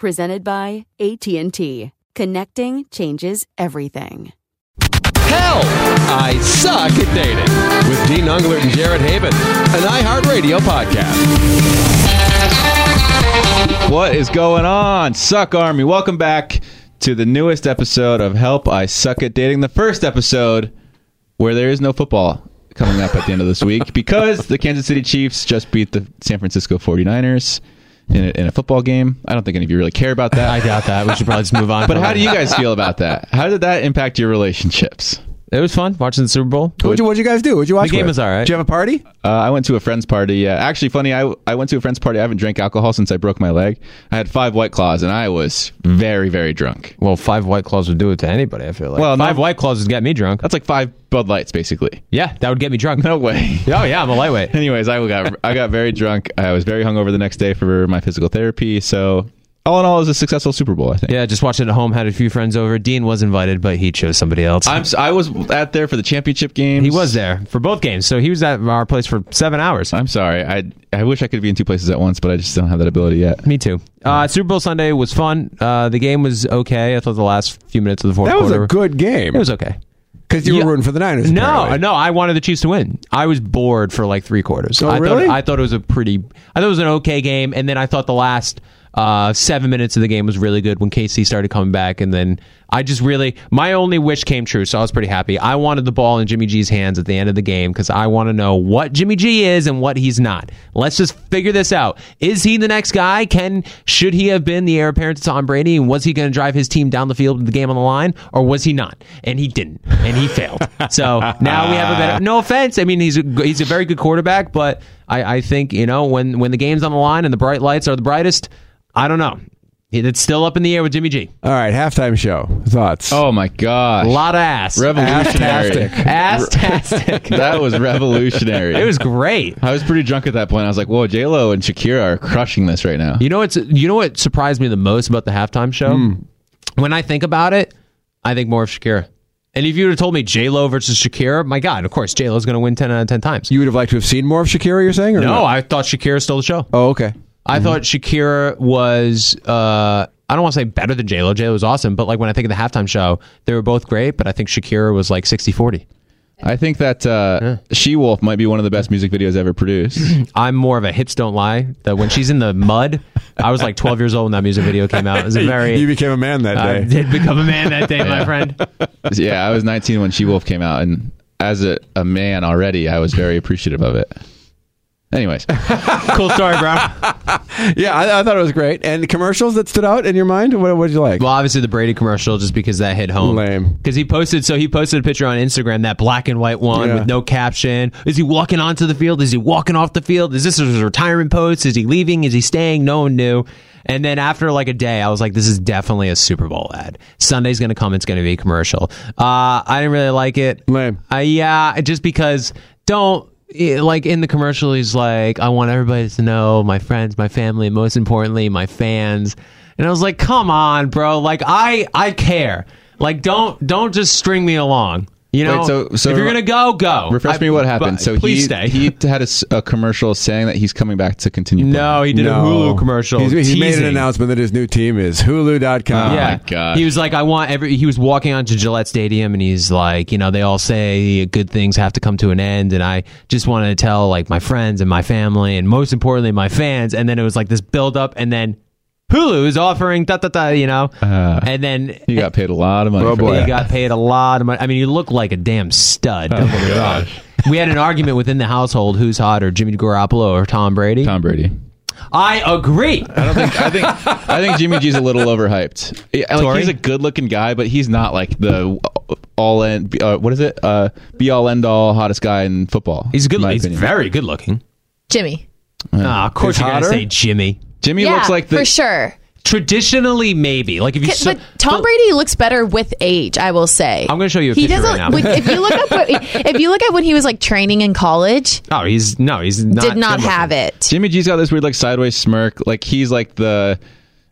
Presented by AT&T. Connecting changes everything. Hell, I suck at dating with Dean Unglert and Jared Haibon, an iHeartRadio podcast. What is going on, Suck Army? Welcome back to the newest episode of Help I Suck at Dating, the first episode where there is no football coming up at the end of this week because the Kansas City Chiefs just beat the San Francisco 49ers in a, in a football game. I don't think any of you really care about that. I doubt that. We should probably just move on. But how do you guys feel about that? How did that impact your relationships? It was fun watching the Super Bowl. What'd you, what'd you guys do? What'd you watch? The game with? was all right. Did you have a party? Uh, I went to a friend's party. Yeah, actually, funny. I I went to a friend's party. I haven't drank alcohol since I broke my leg. I had five White Claws, and I was very, very drunk. Well, five White Claws would do it to anybody, I feel like. Well, five no- White Claws would get me drunk. That's like five Bud Lights, basically. Yeah, that would get me drunk. No way. Oh, yeah, I'm a lightweight. Anyways, I got I got very drunk. I was very hungover the next day for my physical therapy. So all in all, it was a successful Super Bowl. I think. Yeah, just watched it at home. Had a few friends over. Dean was invited, but he chose somebody else. I'm s- I was at there for the championship game. he was there for both games, so he was at our place for seven hours. I'm sorry. I I wish I could be in two places at once, but I just don't have that ability yet. Me too. Uh, Super Bowl Sunday was fun. Uh, the game was okay. I thought the last few minutes of the fourth That was quarter a good game. It was okay. because you Yeah. were rooting for the Niners. No, apparently. no, I wanted the Chiefs to win. I was bored for like three quarters. Oh, I really? Thought, I thought it was a pretty. I thought it was an okay game, and then I thought the last uh, seven minutes of the game was really good when KC started coming back, and then I just really my only wish came true, so I was pretty happy. I wanted the ball in Jimmy G's hands at the end of the game because I want to know what Jimmy G is and what he's not. Let's just figure this out. Is he the next guy? Can should he have been the heir apparent to Tom Brady, and was he going to drive his team down the field with the game on the line, or was he not? And he didn't, and he failed. So now we have a better. No offense, I mean he's a he's a very good quarterback, but I, I think you know when when the game's on the line and the bright lights are the brightest, I don't know. It's still up in the air with Jimmy G. All right, halftime show thoughts. Oh my gosh! A lot of ass. revolutionary. Ass-tastic. that was revolutionary. it was great. I was pretty drunk at that point. I was like, "Whoa, J Lo and Shakira are crushing this right now." You know what's you know what surprised me the most about the halftime show? Hmm. When I think about it, I think more of Shakira. And if you would have told me J Lo versus Shakira, my God, of course J Lo's going to win ten out of ten times. You would have liked to have seen more of Shakira. You're saying? Or no, I thought Shakira stole the show. Oh, okay. I thought Shakira was. Uh, I don't want to say better than J Lo. J Lo was awesome, but like when I think of the halftime show, they were both great. But I think Shakira was like 60-40. I think that uh, She Wolf might be one of the best music videos ever produced. I'm more of a hips don't lie. That when she's in the mud, I was like 12 years old when that music video came out. It was a very. you became a man that day. I day. did become a man that day, my friend. yeah, I was 19 when She Wolf came out, and as a, a man already, I was very appreciative of it. Anyways, Cool story, bro. yeah, I, I thought it was great. And the commercials that stood out in your mind? What, what did you like? Well, obviously the Brady commercial, just because that hit home. Lame. Because he posted, so he posted a picture on Instagram, that black and white one Yeah. with no caption. Is he walking onto the field? Is he walking off the field? Is this his retirement post? Is he leaving? Is he staying? No one knew. And then after like a day, I was like, this is definitely a Super Bowl ad. Sunday's going to come. It's going to be a commercial. Uh, I didn't really like it. Lame. Uh, yeah, just because don't eh, like in the commercial he's like I want everybody to know my friends, my family, most importantly my fans. And I was like, "Come on, bro. Like I I care. Like don't don't just string me along." You know, Wait, so- so if you're gonna go, go. Refresh I- me what happened. but So please he stay. he had a commercial saying that he's coming back to continue. no, he did a Hulu commercial. He's- he made an announcement that his new team is Hulu.com. Oh, yeah. God. He was like, I want every. He was walking onto Gillette Stadium, and he's like, you know, they all say good things have to come to an end, and I just wanted to tell like my friends and my family, and most importantly, my fans. And then it was like this build up, and then Hulu is offering da da da, you know, Uh, and then you got paid a lot of money. Oh, boy. that. he got paid a lot of money. I mean, you look like a damn stud. Don't get me wrong. We had an argument within the household: who's hotter, Jimmy Garoppolo or Tom Brady? Tom Brady. I agree. I don't think. I think. I think Jimmy G's a little overhyped. Yeah, Like, he's a good-looking guy, but he's not like the all end. Uh, what is it? Uh, be all end all hottest guy in football. He's good. in He's opinion. very good looking. Jimmy. Ah, of course you're gonna say Jimmy. Jimmy yeah, looks like the. for sure. Traditionally, maybe. Like if you. K- saw- but Tom Brady looks better with age. I will say. I'm gonna show you a he picture doesn't. right now. when- if you look up, what, if you look at when he was like training in college, Oh, he's no, he's not. did not have it. Jimmy G's got this weird like sideways smirk. Like he's like the.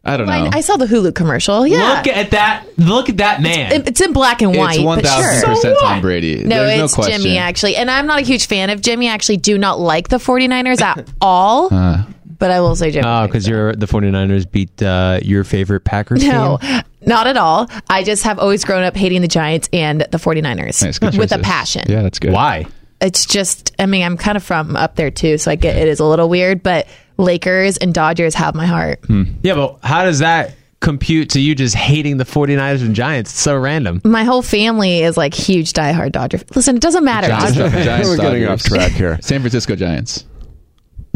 I don't know. I, I saw the Hulu commercial. Yeah, Look at that! Look at that man. It- it's in black and white. it's one but thousand sure. percent Tom Brady. No, There's it's no question. Jimmy actually, and I'm not a huge fan of Jimmy. I actually do not like the 49ers at all. Uh. But I will say Jimmy. Oh, because you're the 49ers beat uh, your favorite Packers No, team. not at all. I just have always grown up hating the Giants and the 49ers Nice, with a passion. Yeah, that's good. Why? It's just, I mean, I'm kind of from up there too, so I get it is a little weird, but Lakers and Dodgers have my heart. Yeah, but how does that compute to you just hating the 49ers and Giants? It's so random. My whole family is like huge diehard Dodger. Listen, it doesn't matter. Giants, Giants We're getting off track here. San Francisco Giants.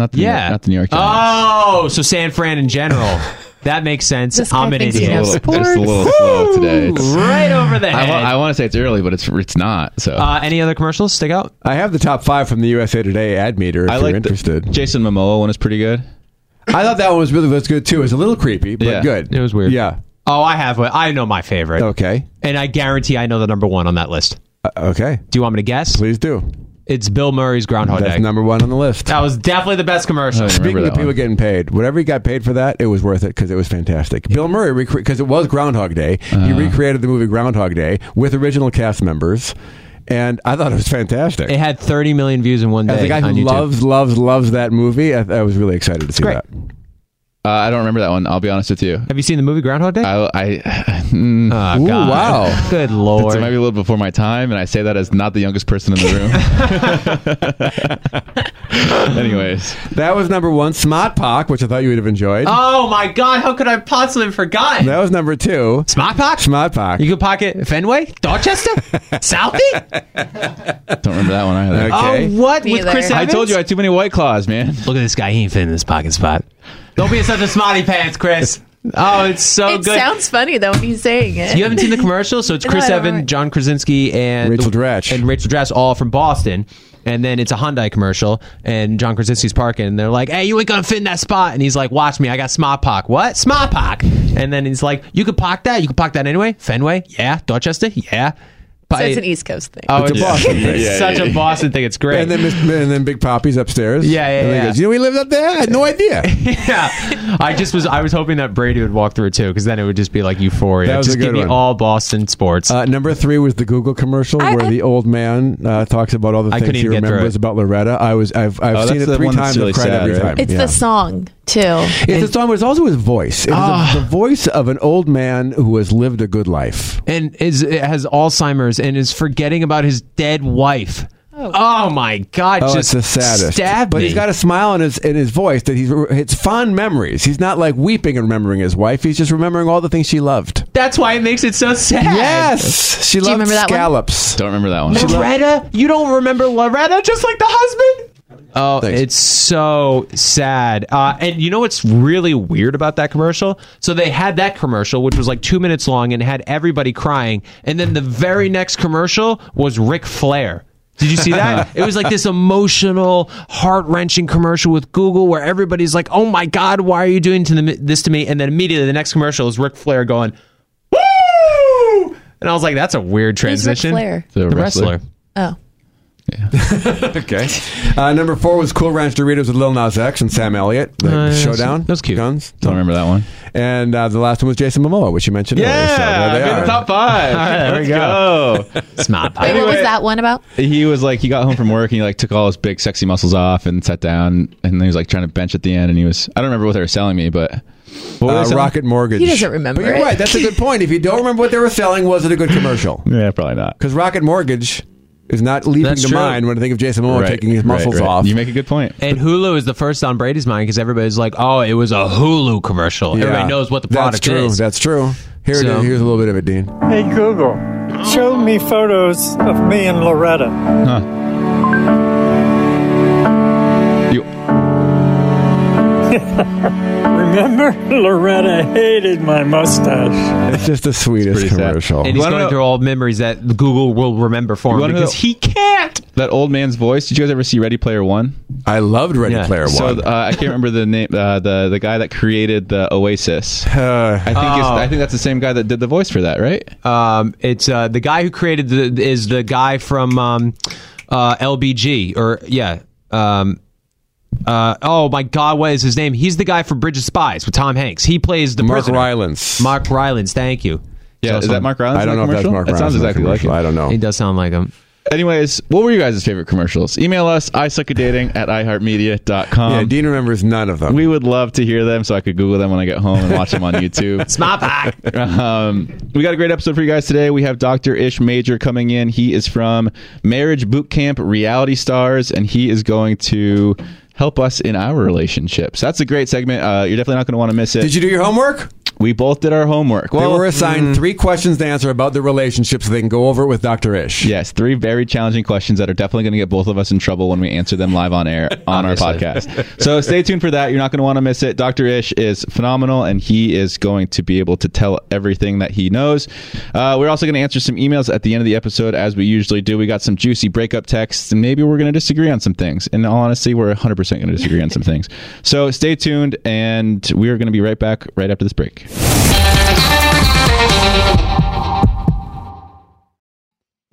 Not the New Yeah. York, not the New York Giants. Oh, so San Fran in general. that makes sense. This guy I'm an thinks he idiot. knows Just a little, just a little slow today. It's, Right over the I, head. wa- I want to say it's early, but it's it's not. So uh, any other commercials stick out? I have the top five from the USA Today ad meter if I you're like interested. the Jason Momoa one is pretty good. I thought that one was really was good too. It was a little creepy, but Yeah. good. It was weird. Yeah. Oh, I have one. I know my favorite. Okay. And I guarantee I know the number one on that list. Uh, okay. Do you want me to guess? Please do. It's Bill Murray's Groundhog Day. That's Day. number one on the list. that was definitely the best commercial. Speaking of people one. getting paid, whatever he got paid for that, it was worth it because it was fantastic. Bill Murray, because it was Groundhog Day, Uh-huh. he recreated the movie Groundhog Day with original cast members, and I thought it was fantastic. It had 30 million views in one day. As a guy on who YouTube. loves, loves, loves that movie, I, I was really excited to see great. that. Uh, I don't remember that one. I'll be honest with you. Have you seen the movie Groundhog Day? I, I mm, oh, Ooh, wow. Good lord. it might be a little before my time, and I say that as not the youngest person in the room. Anyways, That was number one. Smart Pock, which I thought you would have enjoyed. oh my God! How could I possibly have forgotten? That was number two. Smart Pock. Smart Pock. You could pocket Fenway, Dorchester, Southie. don't remember that one either. Okay. Oh, what with Neither. Chris I told you I had too many white claws, man. Look at this guy. He ain't fitting this pocket spot. Don't be such a smarty pants, Chris. Oh, it's so it good. sounds funny though when he's saying it. you haven't seen the commercial, so it's Chris I don't Evans, remember. John Krasinski, and Rachel Dratch. and Rachel Dratch, all from Boston. And then it's a Hyundai commercial, and John Krasinski's parking, and they're like, "Hey, you ain't gonna fit in that spot." And he's like, "Watch me, I got smart pock." What smart pock? And then he's like, "You could park that. You could park that anyway." Fenway, yeah. Dorchester, yeah. So it's an East Coast thing. Oh, It's a Boston thing. It's Yeah, such yeah, a. Boston thing. It's great. And then, Mr. and then Big Papi's upstairs. Yeah, yeah, and then he yeah. goes, you know, we lived up there. I had no idea. yeah, I just was. I was hoping that Brady would walk through it too, because then it would just be like euphoria. That was just a good give me all Boston sports. Uh, number three was the Google commercial I- where I- the old man uh, talks about all the I things he even get through remembers about Loretta. I was, I've, I've Oh, seen it three times. really sad, every right? time. it's Yeah. the song too. It's a song, but it's also his voice. It's Ah. the, the voice of an old man who has lived a good life. and is has Alzheimer's and is forgetting about his dead wife. Oh, my God! Oh, just it's the saddest. Stab but me. he's got a smile in his in his voice that he's it's fond memories. He's not like weeping and remembering his wife. He's just remembering all the things she loved. That's why it makes it so sad. Yes, she you loved remember that one? scallops. Don't remember that one. Loretta, you don't remember Loretta, just like the husband. Oh, Thanks. it's so sad. Uh, and you know what's really weird about that commercial? So they had that commercial, which was like two minutes long and had everybody crying. And then the very next commercial was Ric Flair. Did you see that? it was like this emotional, heart wrenching commercial with Google where everybody's like, "Oh my god, why are you doing to the, this to me?" And then immediately the next commercial is Ric Flair going, "Woo!" And I was like, "That's a weird Who's Ric transition." Flair? The The wrestler. wrestler. Oh. okay. Uh, number four was Cool Ranch Doritos with Lil Nas X and Sam Elliott. The Uh, that's- showdown. that's cute. Guns. Don't remember that one. And uh, the last one was Jason Momoa, which you mentioned earlier. So there they made are. the top five. All right, there we Let's go. go. Smart Wait, what was that one about? he was like he got home from work and he like took all his big sexy muscles off and sat down and then he was like trying to bench at the end and he was I don't remember what they were selling me but what were they Uh, selling? Rocket Mortgage. He doesn't remember But you're it. right. That's a good point. If you don't remember what they were selling, was it a good commercial? Yeah, probably not. Because Rocket Mortgage is not leaping That's to true. mind when I think of Jason Momoa Right, taking his right, muscles right. off. You make a good point. And Hulu is the first on Brady's mind because everybody's like, "Oh, it was a Hulu commercial." Yeah. Everybody knows what the product is. That's true. is. That's true. Here it So- is. Here's a little bit of it, Dean. Hey Google, show me photos of me and Loretta. You, Remember, Loretta hated my mustache. It's just the sweetest pretty sad. commercial. and he's Wanna going know- through all memories that Google will remember for him wanna because know- he can't. that old man's voice. Did you guys ever see Ready Player One? I loved Ready Yeah. Player So One. uh, I can't remember the name. Uh, the the guy that created the Oasis. Uh, I think is, Oh. I think that's the same guy that did the voice for that, right? Um, it's uh, the guy who created the is the guy from um, uh, LBG or yeah. Um, uh, oh my God, what is his name? He's the guy from Bridge of Spies with Tom Hanks. He plays the Mark prisoner. Rylance. Mark Rylance, thank you. Yeah, So is that Mark Rylance? I don't know that if that's commercial? Mark That sounds Rylance in that exactly like him. I don't know. He does sound like him. Anyways, what were you guys' favorite commercials? Email us, I suck at dating at iheartmedia.com. yeah, Dean remembers none of them. we would love to hear them so I could Google them when I get home and watch them on YouTube. Smart pie. Um, we got a great episode for you guys today. We have Dr. Ish Major coming in. He is from Marriage Boot Camp Reality Stars, and he is going to help us in our relationships. That's a great segment. Uh, you're definitely not going to want to miss it. Did you do your homework? we both did our homework. they were assigned three questions to answer about the relationship so they can go over it with Dr. Ish. Yes, three very challenging questions that are definitely going to get both of us in trouble when we answer them live on air on our podcast. So stay tuned for that. You're not going to want to miss it. Dr. Ish is phenomenal, and he is going to be able to tell everything that he knows. Uh, we're also going to answer some emails at the end of the episode, as we usually do. We got some juicy breakup texts, and maybe we're going to disagree on some things. In all honesty, we're 100% going to disagree on some things. So stay tuned, and we are going to be right back right after this break.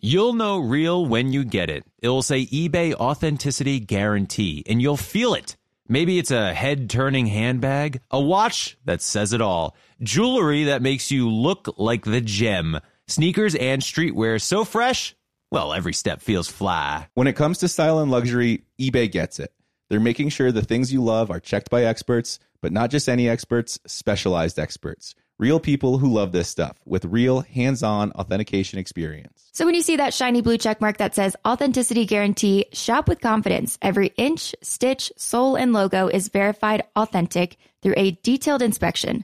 You'll know real when you get it. It'll say eBay Authenticity Guarantee, and you'll feel it. Maybe it's a head turning handbag, a watch that says it all, jewelry that makes you look like the gem, sneakers and streetwear so fresh, well, every step feels fly. When it comes to style and luxury, eBay gets it. They're making sure the things you love are checked by experts, but not just any experts, specialized experts. Real people who love this stuff with real hands on authentication experience. So when you see that shiny blue check mark that says authenticity guarantee, shop with confidence. Every inch, stitch, sole, and logo is verified authentic through a detailed inspection.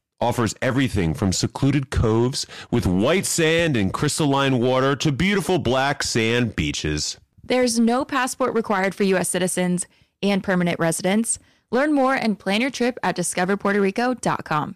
offers everything from secluded coves with white sand and crystalline water to beautiful black sand beaches. There's no passport required for U.S. citizens and permanent residents. Learn more and plan your trip at discoverpuertorico.com.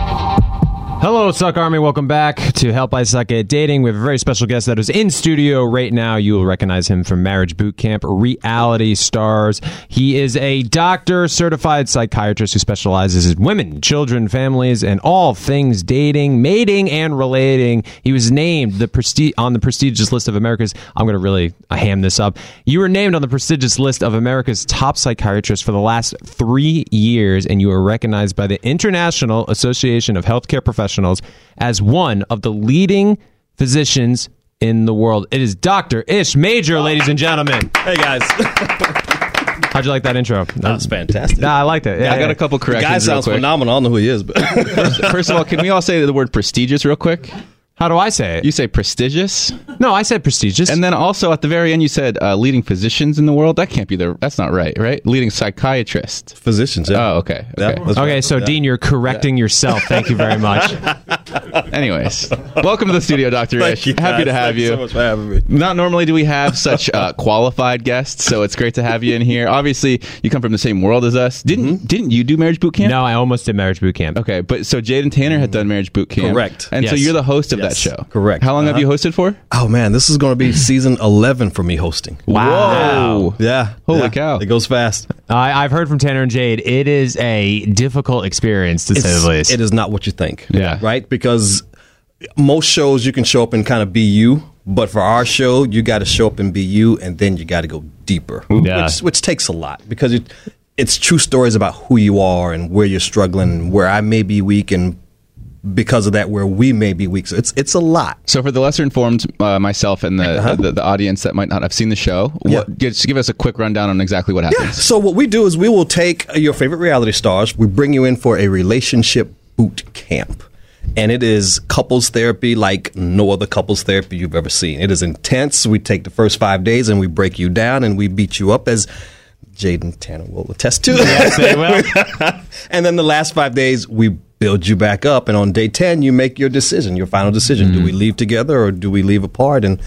Hello, Suck Army. Welcome back to Help I Suck at Dating. We have a very special guest that is in studio right now. You will recognize him from Marriage Boot Camp, Reality Stars. He is a doctor, certified psychiatrist who specializes in women, children, families, and all things dating, mating, and relating. He was named the presti- on the prestigious list of America's. I'm going to really uh, ham this up. You were named on the prestigious list of America's top psychiatrists for the last three years, and you were recognized by the International Association of Healthcare Professionals as one of the leading physicians in the world. It is Dr. Ish Major, ladies and gentlemen. Hey guys. How'd you like that intro? That was fantastic. Nah, I liked it. I got a couple The corrections. guy real sounds quick. phenomenal. I don't know who he is, but First, first of all, can we all say the word prestigious real quick? How do I say it? You say prestigious, no, I said prestigious. and then also at the very end you said uh, leading physicians in the world. That can't be the. That's not right, right? Leading psychiatrists. physicians. Yeah. Oh, okay. Okay. that's okay, right. so Yeah. Dean, you're correcting yourself. Thank you very much. Anyways, welcome to the studio, Doctor Thank Ish. you, Happy guys. to have Thank you. so much for having me. Not normally do we have such uh, qualified guests, so it's great to have you in here. Obviously, you come from the same world as us. Didn't didn't you do marriage boot camp? no, I almost did marriage boot camp. Okay, but so Jade and Tanner had done marriage boot camp, Correct. And so you're the host of that Yes. show, Correct. How long have Uh-huh. you hosted for? Oh man, this is going to be season eleven for me hosting. Wow! Yeah. Holy yeah. cow. It goes fast. I, I've heard from Tanner and Jade. It is a difficult experience to say the least. It is not what you think. Yeah. Right? Because most shows you can show up and kind of be you, but for our show, you got to show up and be you, and then you got to go deeper, Yeah. which, which takes a lot because it, it's true stories about who you are and where you're struggling, where I may be weak, and because of that, where we may be weak. So it's it's a lot. So for the lesser informed, uh, myself and the, the the audience that might not have seen the show, Uh-huh. Yeah. what, just give us a quick rundown on exactly what happens. Yeah. So what we do is we will take your favorite reality stars. We bring you in for a relationship boot camp. And it is couples therapy like no other couples therapy you've ever seen. It is intense. We take the first five days and we break you down and we beat you up as Jade and Tanner will attest to. they will. and then the last five days we build you back up. And on day ten you make your decision, your final decision. Mm-hmm. Do we leave together or do we leave apart? And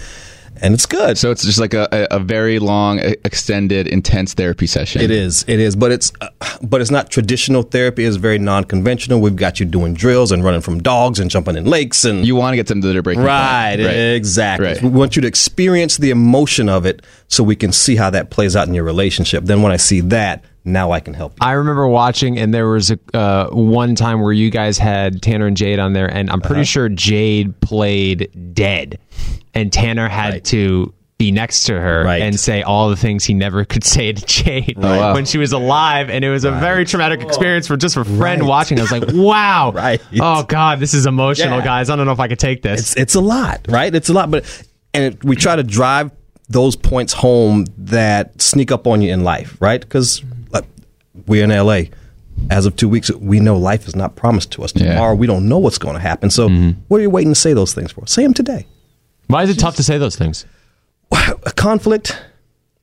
and it's good. So it's just like a, a, very long, extended, intense therapy session. It is. It is. But it's uh, but it's not traditional therapy. It's very non-conventional. We've got you doing drills and running from dogs and jumping in lakes and You want to get them to their breaking right, point. exactly. Right. We want you to experience the emotion of it so we can see how that plays out in your relationship. Then when I see that, now I can help you. I remember watching, and there was a uh, one time where you guys had Tanner and Jade on there, and I'm Uh-huh. pretty sure Jade played dead, and Tanner had Right. to be next to her Right. and say all the things he never could say to Jade wow. when she was alive, and it was a very traumatic experience for just a friend Right. watching. I was like, wow, Right. oh god, this is emotional, Yeah. guys. I don't know if I could take this. It's it's a lot, right? It's a lot, but and it, we try to drive those points home that sneak up on you in life, right? Because we're in LA. As of two weeks, we know life is not promised to us. Yeah. Tomorrow, we don't know what's going to happen. So, what are you waiting to say those things for? Say them today. Why is it tough to say those things? a conflict,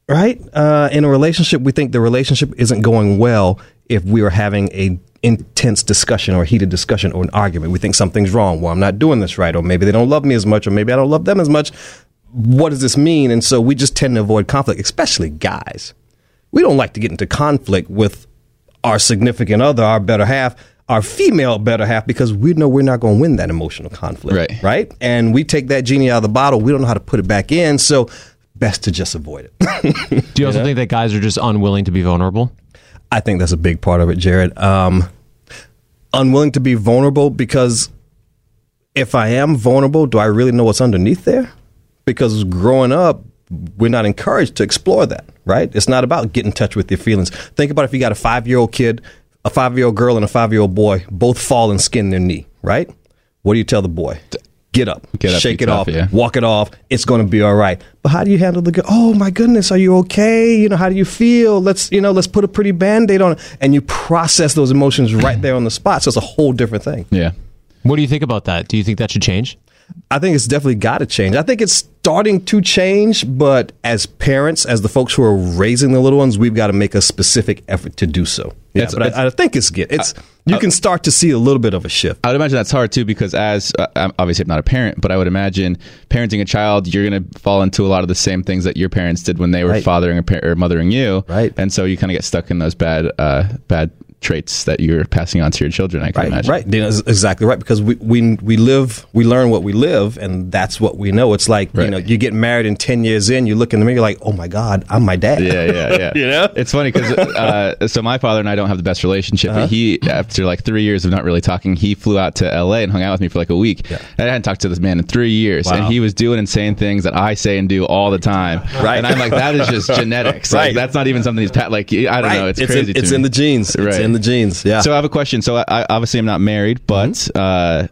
right? Uh, in a relationship, we think the relationship isn't going well if we are having a intense discussion or heated discussion or an argument. We think something's wrong. Well, I'm not doing this right, or maybe they don't love me as much, or maybe I don't love them as much. What does this mean? And so we just tend to avoid conflict, especially guys. We don't like to get into conflict with our significant other, our better half, our female better half, because we know we're not going to win that emotional conflict. Right. Right. And we take that genie out of the bottle. We don't know how to put it back in. So best to just avoid it. Do you also think that guys are just unwilling to be vulnerable? I think that's a big part of it, Jared. Um, unwilling to be vulnerable because if I am vulnerable, do I really know what's underneath there? Because growing up, we're not encouraged to explore that, right? It's not about getting in touch with your feelings. Think about if you got a five year old kid, a five year old girl, and a five year old boy both fall and skin their knee, right? What do you tell the boy? get up, Get up, shake it tough, off, yeah. walk it off. It's going to be all right. But how do you handle the? go- Oh my goodness, are you okay? You know, how do you feel? Let's you know, let's put a pretty band aid on it, and you process those emotions right there on the spot. So it's a whole different thing. Yeah. What do you think about that? Do you think that should change? I think it's definitely got to change. I think it's starting to change, but as parents, as the folks who are raising the little ones, we've got to make a specific effort to do so. Yeah, It's- but it's- I, I think it's get it's you can start to see a little bit of a shift. I would imagine that's hard too because as uh, I'm obviously I'm not a parent, but I would imagine parenting a child, you're going to fall into a lot of the same things that your parents did when they were Right. fathering or mothering you, Right. And so you kind of get stuck in those bad uh, bad traits that you're passing on to your children. I can Right, imagine. right. Dana is exactly right because we, we we live, we learn what we live, and that's what we know. It's like you know, you get married, and ten years in, you look in the mirror, you're like, oh my god, I'm my dad. Yeah, yeah, yeah. You know? it's funny because uh, so my father and I don't have the best relationship. Uh-huh. But he, after like three years of not really talking, he flew out to L.A. and hung out with me for like a week. And I hadn't talked to this man in three years, Wow. and he was doing and saying things that I say and do all the time. Right. And I'm like, that is just genetics. Like Right. that's not even something he's pat. Like I don't Right. know. It's, It's crazy. in- it's me. in the genes. It's the jeans. yeah. So I have a question. So I, I obviously I'm not married, but Mm-hmm. uh,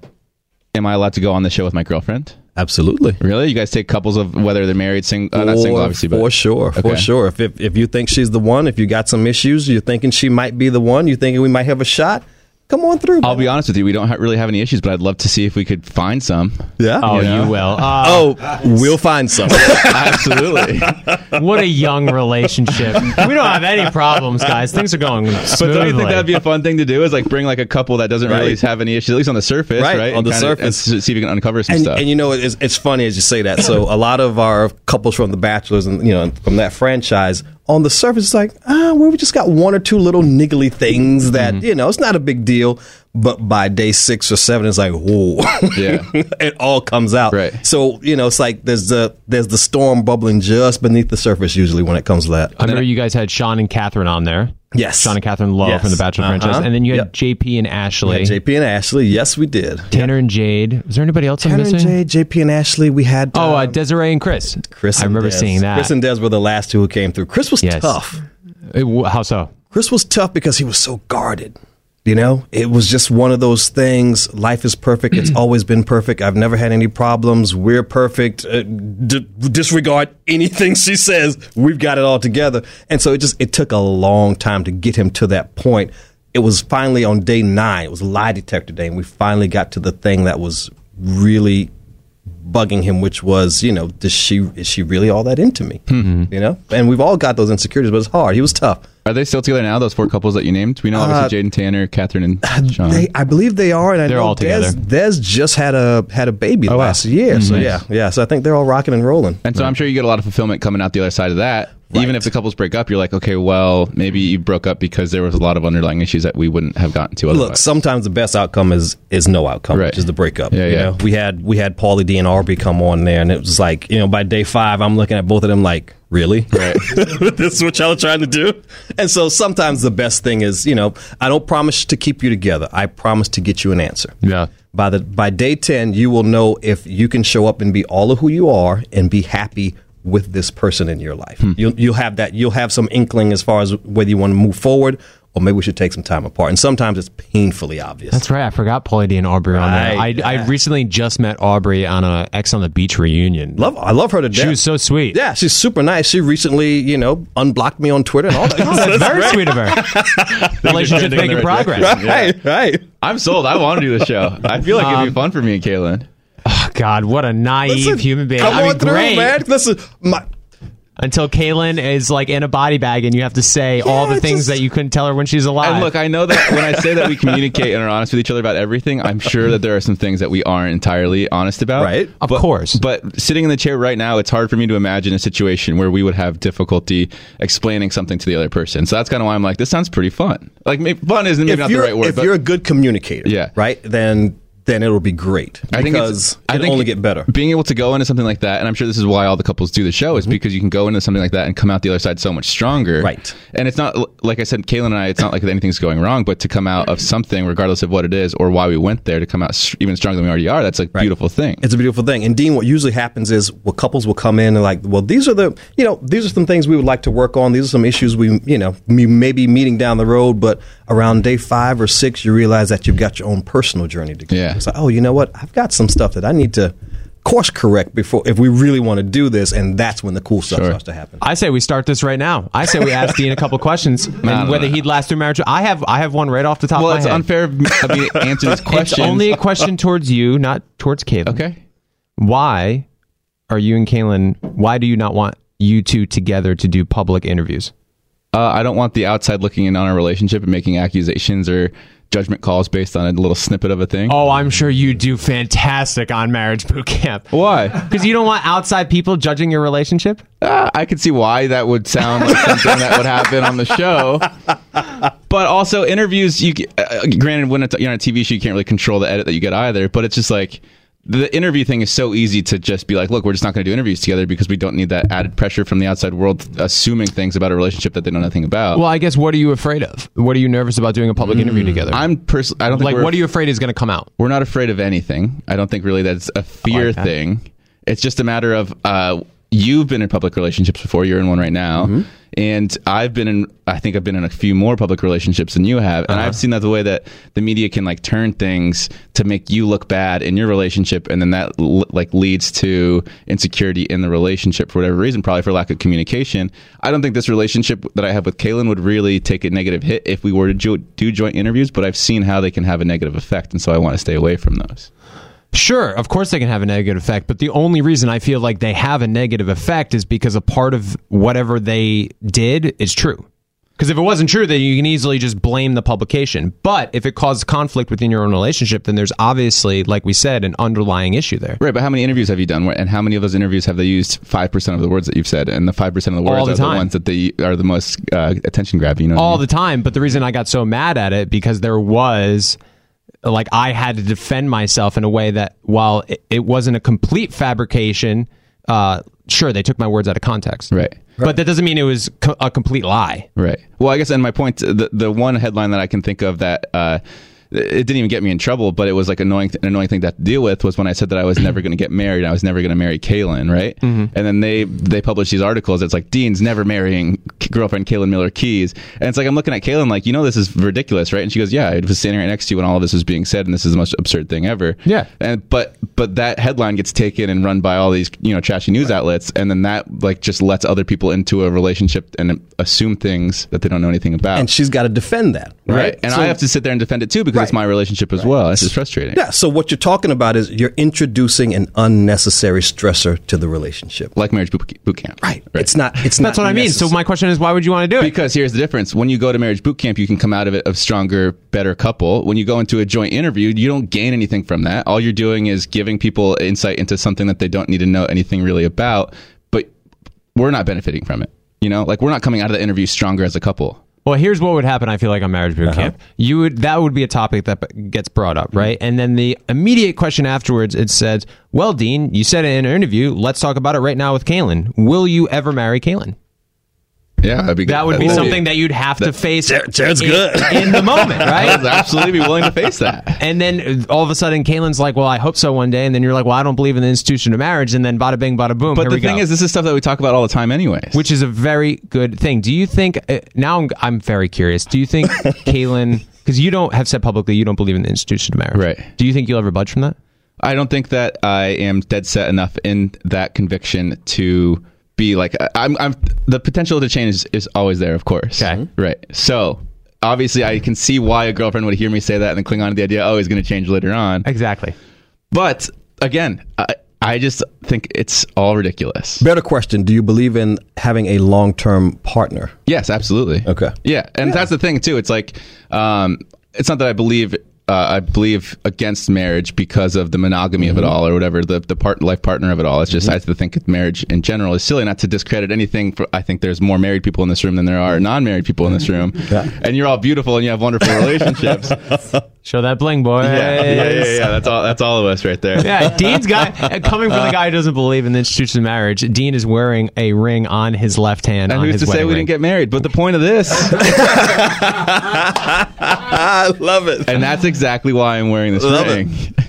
am I allowed to go on the show with my girlfriend? Absolutely. Really? You guys take couples of whether they're married, sing, uh, not single, For- obviously, but for sure, for sure. If, if if you think she's the one, if you got some issues, you're thinking she might be the one, you thinking we might have a shot. Come on through. I'll be honest with you, we don't ha- really have any issues, but I'd love to see if we could find some. Yeah. Oh, know? you will. Uh, oh, we'll find some. Absolutely. what a young relationship. We don't have any problems, guys. Things are going smoothly. But smoothly. don't you think that'd be a fun thing to do? Is like bring like a couple that doesn't really have any issues, at least on the surface, Right, right? on And the kinda- surface. and see if we can uncover some and, stuff. and you know it's, it's funny as you say that. So a lot of our couples from The Bachelors and you know from that franchise on the surface it's like ah well we just got one or two little niggly things that Mm-hmm. you know it's not a big deal. But by day six or seven, it's like whoa, Yeah. it all comes out. Right. So you know it's like there's the there's the storm bubbling just beneath the surface usually when it comes to that. I remember you guys had Sean and Catherine on there. Yes. Sean and Catherine Lowe Yes. from the Bachelor Uh-huh. franchise. And then you had Yep. JP and Ashley. Yeah, JP and Ashley, yes, we did. Tanner and Jade. Was there anybody else I'm Tanner and Jade, JP and Ashley, we had Oh, uh, um, Desiree and Chris. Chris. I remember Des. seeing that. Chris and Des were the last two who came through. Chris was Yes. tough. Wh- How so? Chris was tough because he was so guarded. You know, it was just one of those things. Life is perfect. It's always been perfect. I've never had any problems. We're perfect. Uh, d- disregard anything she says. We've got it all together. And so it just it took a long time to get him to that point. It was finally on day nine. It was lie detector day, and we finally got to the thing that was really bugging him, which was, you know, does she is she really all that into me? Mm-hmm. You know, and we've all got those insecurities, but it's hard. He was tough. Are they still together now? Those four couples that you named? We know obviously Uh, Jade and Tanner, Catherine, and Sean. They, I believe they are, and I They're know all Des, together. Des just had a had a baby Oh, wow. last year, so yeah, yeah. So I think they're all rocking and rolling. and so I'm sure you get a lot of fulfillment coming out the other side of that. Even if the couples break up, you're like, okay, well, maybe you broke up because there was a lot of underlying issues that we wouldn't have gotten to otherwise. Look, sometimes the best outcome is is no outcome, Right. which is the breakup. Yeah, you yeah. know? we had we had Pauly D and Aubrey come on there, and it was like you know by day five, I'm looking at both of them like, really, Right. this is what y'all are trying to do. And so sometimes the best thing is you know I don't promise to keep you together. I promise to get you an answer. Yeah. By the by day ten, you will know if you can show up and be all of who you are and be happy with this person in your life. Hmm. You'll you'll have that. You'll have some inkling as far as whether you want to move forward or maybe we should take some time apart. And sometimes it's painfully obvious. That's right. I forgot Pauly D and Aubrey on there. I, Right, I recently just met Aubrey on a Ex on the Beach reunion. Love, I love her to She death. was so sweet. yeah, she's super nice. She recently, you know, unblocked me on Twitter and all that. That's very sweet of her. Relationship's trending in the making progress. direction. right, right. I'm sold. I want to do the show. I feel like it'd be Um, fun for me and Caelynn. Oh, God, what a naive Listen, human being. Come I mean, on through, great. man. Listen, my, Until Caelynn is like in a body bag and you have to say all the things just- that you couldn't tell her when she's alive. And look, I know that when I say that we communicate and are honest with each other about everything, I'm sure that there are some things that we aren't entirely honest about. Right. Of But- course. But sitting in the chair right now, it's hard for me to imagine a situation where we would have difficulty explaining something to the other person. So that's kind of why I'm like, this sounds pretty fun. Like, maybe, fun isn't maybe if not the right word, if but you're a good communicator, Yeah. right, then then it'll be great I think because I think only get better. Being able to go into something like that, and I'm sure this is why all the couples do the show, is because you can go into something like that and come out the other side so much stronger. Mm-hmm. Right. And it's not like I said, Caelynn and I. It's not like anything's going wrong, but to come out of something, regardless of what it is or why we went there, to come out even stronger than we already are, that's a beautiful thing. It's a beautiful thing. And Dean, what usually happens is well, couples will come in and like, well, these are the, you know, these are some things we would like to work on. These are some issues we, you know, we may be meeting down the road, but around day five or six, you realize that you've got your own personal journey to go. Yeah. It's like, oh, you know what? I've got some stuff that I need to course correct before if we really want to do this, and that's when the cool stuff starts to happen. I say we start this right now. I say we ask Dean a couple questions and whether he'd last through marriage. I have I have one right off the top Well, of my it's head. unfair of me to answer this question. It's only a question towards you, not towards Caelynn. Okay. Why are you and Caelynn? Why do you not want you two together to do public interviews? Uh, I don't want the outside looking in on our relationship and making accusations or judgment calls based on a little snippet of a thing. Oh, I'm sure you do fantastic on marriage boot camp. Why? Because you don't want outside people judging your relationship. Uh, I could see why that would sound like something that would happen on the show. But also interviews, you uh, granted when it's, you're on a TV show, you can't really control the edit that you get either. But it's just like the interview thing is so easy to just be like, look, we're just not going to do interviews together because we don't need that added pressure from the outside world assuming things about a relationship that they know nothing about. Well, I guess what are you afraid of? What are you nervous about doing a public interview together? I'm personally, I don't think like. What are you afraid is going to come out? We're not afraid of anything. I don't think really that's a fear like that. thing. It's just a matter of uh, you've been in public relationships before. You're in one right now, Mm-hmm. And I've been in. I think I've been in a few more public relationships than you have, and Uh-huh. I've seen that the way that the media can like turn things to make you look bad in your relationship, and then that l- like leads to insecurity in the relationship for whatever reason, probably for lack of communication. I don't think this relationship that I have with Caelynn would really take a negative hit if we were to jo- do joint interviews, but I've seen how they can have a negative effect, and so I want to stay away from those. Sure, of course they can have a negative effect, but the only reason I feel like they have a negative effect is because a part of whatever they did is true. Because if it wasn't true, then you can easily just blame the publication. But if it caused conflict within your own relationship, then there's obviously, like we said, an underlying issue there. Right, but how many interviews have you done? And how many of those interviews have they used five percent of the words that you've said? And the five percent of the words All the are time. the ones that they are the most uh, attention grabbing. You know, what I all mean? the time. But the reason I got so mad at it because there was like I had to defend myself in a way that while it, it wasn't a complete fabrication, uh, sure they took my words out of context, right? But that doesn't mean it was co- a complete lie. Right. Well, I guess, and my point, the the one headline that I can think of that uh, it didn't even get me in trouble, but it was like annoying, an annoying thing to have to deal with was when I said that I was never going to get married. I was never going to marry Caelynn, right? Mm-hmm. And then they they published these articles. It's like Dean's never marrying girlfriend Caelynn Miller-Keyes, and it's like I'm looking at Caelynn like, you know, this is ridiculous, right? And she goes, Yeah, I was standing right next to you when all of this was being said, and this is the most absurd thing ever. Yeah. And but but that headline gets taken and run by all these you know trashy news outlets, and then that like just lets other people into a relationship and assume things that they don't know anything about. And she's got to defend that, Right. right? And So- I have to sit there and defend it too because it's Right. my relationship as well. It's just frustrating. Yeah. So what you're talking about is you're introducing an unnecessary stressor to the relationship, like marriage boot, boot camp. Right. It's not. It's not. That's what I mean. So my question is, why would you want to do it? Because here's the difference. When you go to marriage boot camp, you can come out of it a stronger, better couple. When you go into a joint interview, you don't gain anything from that. All you're doing is giving people insight into something that they don't need to know anything really about. But we're not benefiting from it. You know, like we're not coming out of the interview stronger as a couple. Well, here's what would happen. I feel like on marriage boot Uh-huh. camp, you would that would be a topic that gets brought up, right? And then the immediate question afterwards, it says, "Well, Dean, you said it in an interview. Let's talk about it right now with Caelynn. Will you ever marry Caelynn?" Yeah, that'd be That would be that'd something that you'd have to face. Jared's in, good. in the moment, right? I would absolutely be willing to face that. And then all of a sudden, Caelynn's like, "Well, I hope so one day." And then you're like, "Well, I don't believe in the institution of marriage." And then bada bing, bada boom. But here the we thing go. is, this is stuff that we talk about all the time, anyways. which is a very good thing. Do you think uh, now? I'm, I'm very curious. Do you think Caelynn? Because you don't have said publicly you don't believe in the institution of marriage, Right. Do you think you'll ever budge from that? I don't think that I am dead set enough in that conviction to be like I'm. I'm the potential to change is, is always there, of course. Okay. right. So obviously, I can see why a girlfriend would hear me say that and then cling on to the idea. Oh, he's going to change later on. Exactly. But again, I, I just think it's all ridiculous. Better question: Do you believe in having a long-term partner? Yes, absolutely. Okay. Yeah, and that's the thing too. It's like, um, it's not that I believe. Uh, I believe against marriage because of the monogamy of it all, or whatever the the part life partner of it all. It's just I think marriage in general is silly. Not to discredit anything. For, I think there's more married people in this room than there are non-married people in this room, and you're all beautiful and you have wonderful relationships. Show that bling, boy. yeah, yeah, yeah, yeah. That's all. That's all of us right there. Yeah, Dean's guy uh, coming from the guy who doesn't believe in the institution of marriage. Dean is wearing a ring on his left hand. And who's to say we ring. didn't get married? But the point of this, I love it. and that's exactly why I'm wearing this Love it. ring.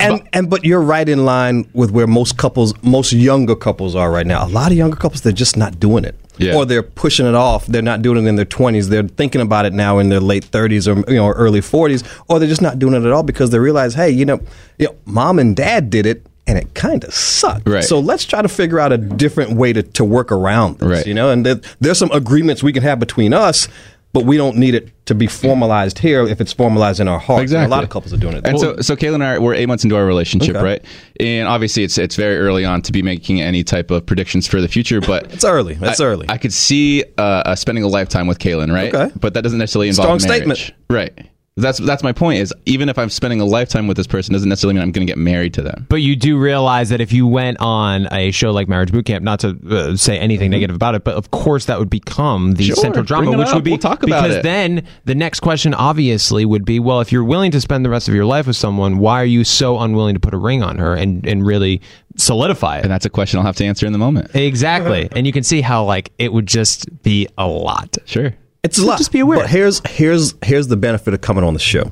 And and but you're right in line with where most couples, most younger couples are right now. A lot of younger couples, they're just not doing it. Yeah. or they're pushing it off. They're not doing it in their 20s. They're thinking about it now in their late 30s or you know early 40s, or they're just not doing it at all because they realize, hey, you know, you know mom and dad did it. And it kind of sucked. Right. So let's try to figure out a different way to, to work around this. Right. You know, and there, there's some agreements we can have between us, but we don't need it to be formalized here if it's formalized in our hearts. And Exactly. a lot of couples are doing it. And so, so Kayla and I, we're eight months into our relationship, Okay. right? And obviously, it's it's very early on to be making any type of predictions for the future. But it's early. That's I, early. I could see uh, uh, spending a lifetime with Caelynn, right? Okay. But that doesn't necessarily involve Strong marriage. statement. right? That's that's my point. Is even if I'm spending a lifetime with this person, doesn't necessarily mean I'm going to get married to them. But you do realize that if you went on a show like Marriage Boot Camp, not to uh, say anything negative about it, but of course that would become the Sure, central drama, which up. would be We'll talk about because it. then the next question obviously would be, well, if you're willing to spend the rest of your life with someone, why are you so unwilling to put a ring on her and and really solidify it? And that's a question I'll have to answer in the moment. Exactly, and you can see how like it would just be a lot. Sure. It's a lot. Just be aware. But here's here's here's the benefit of coming on the show.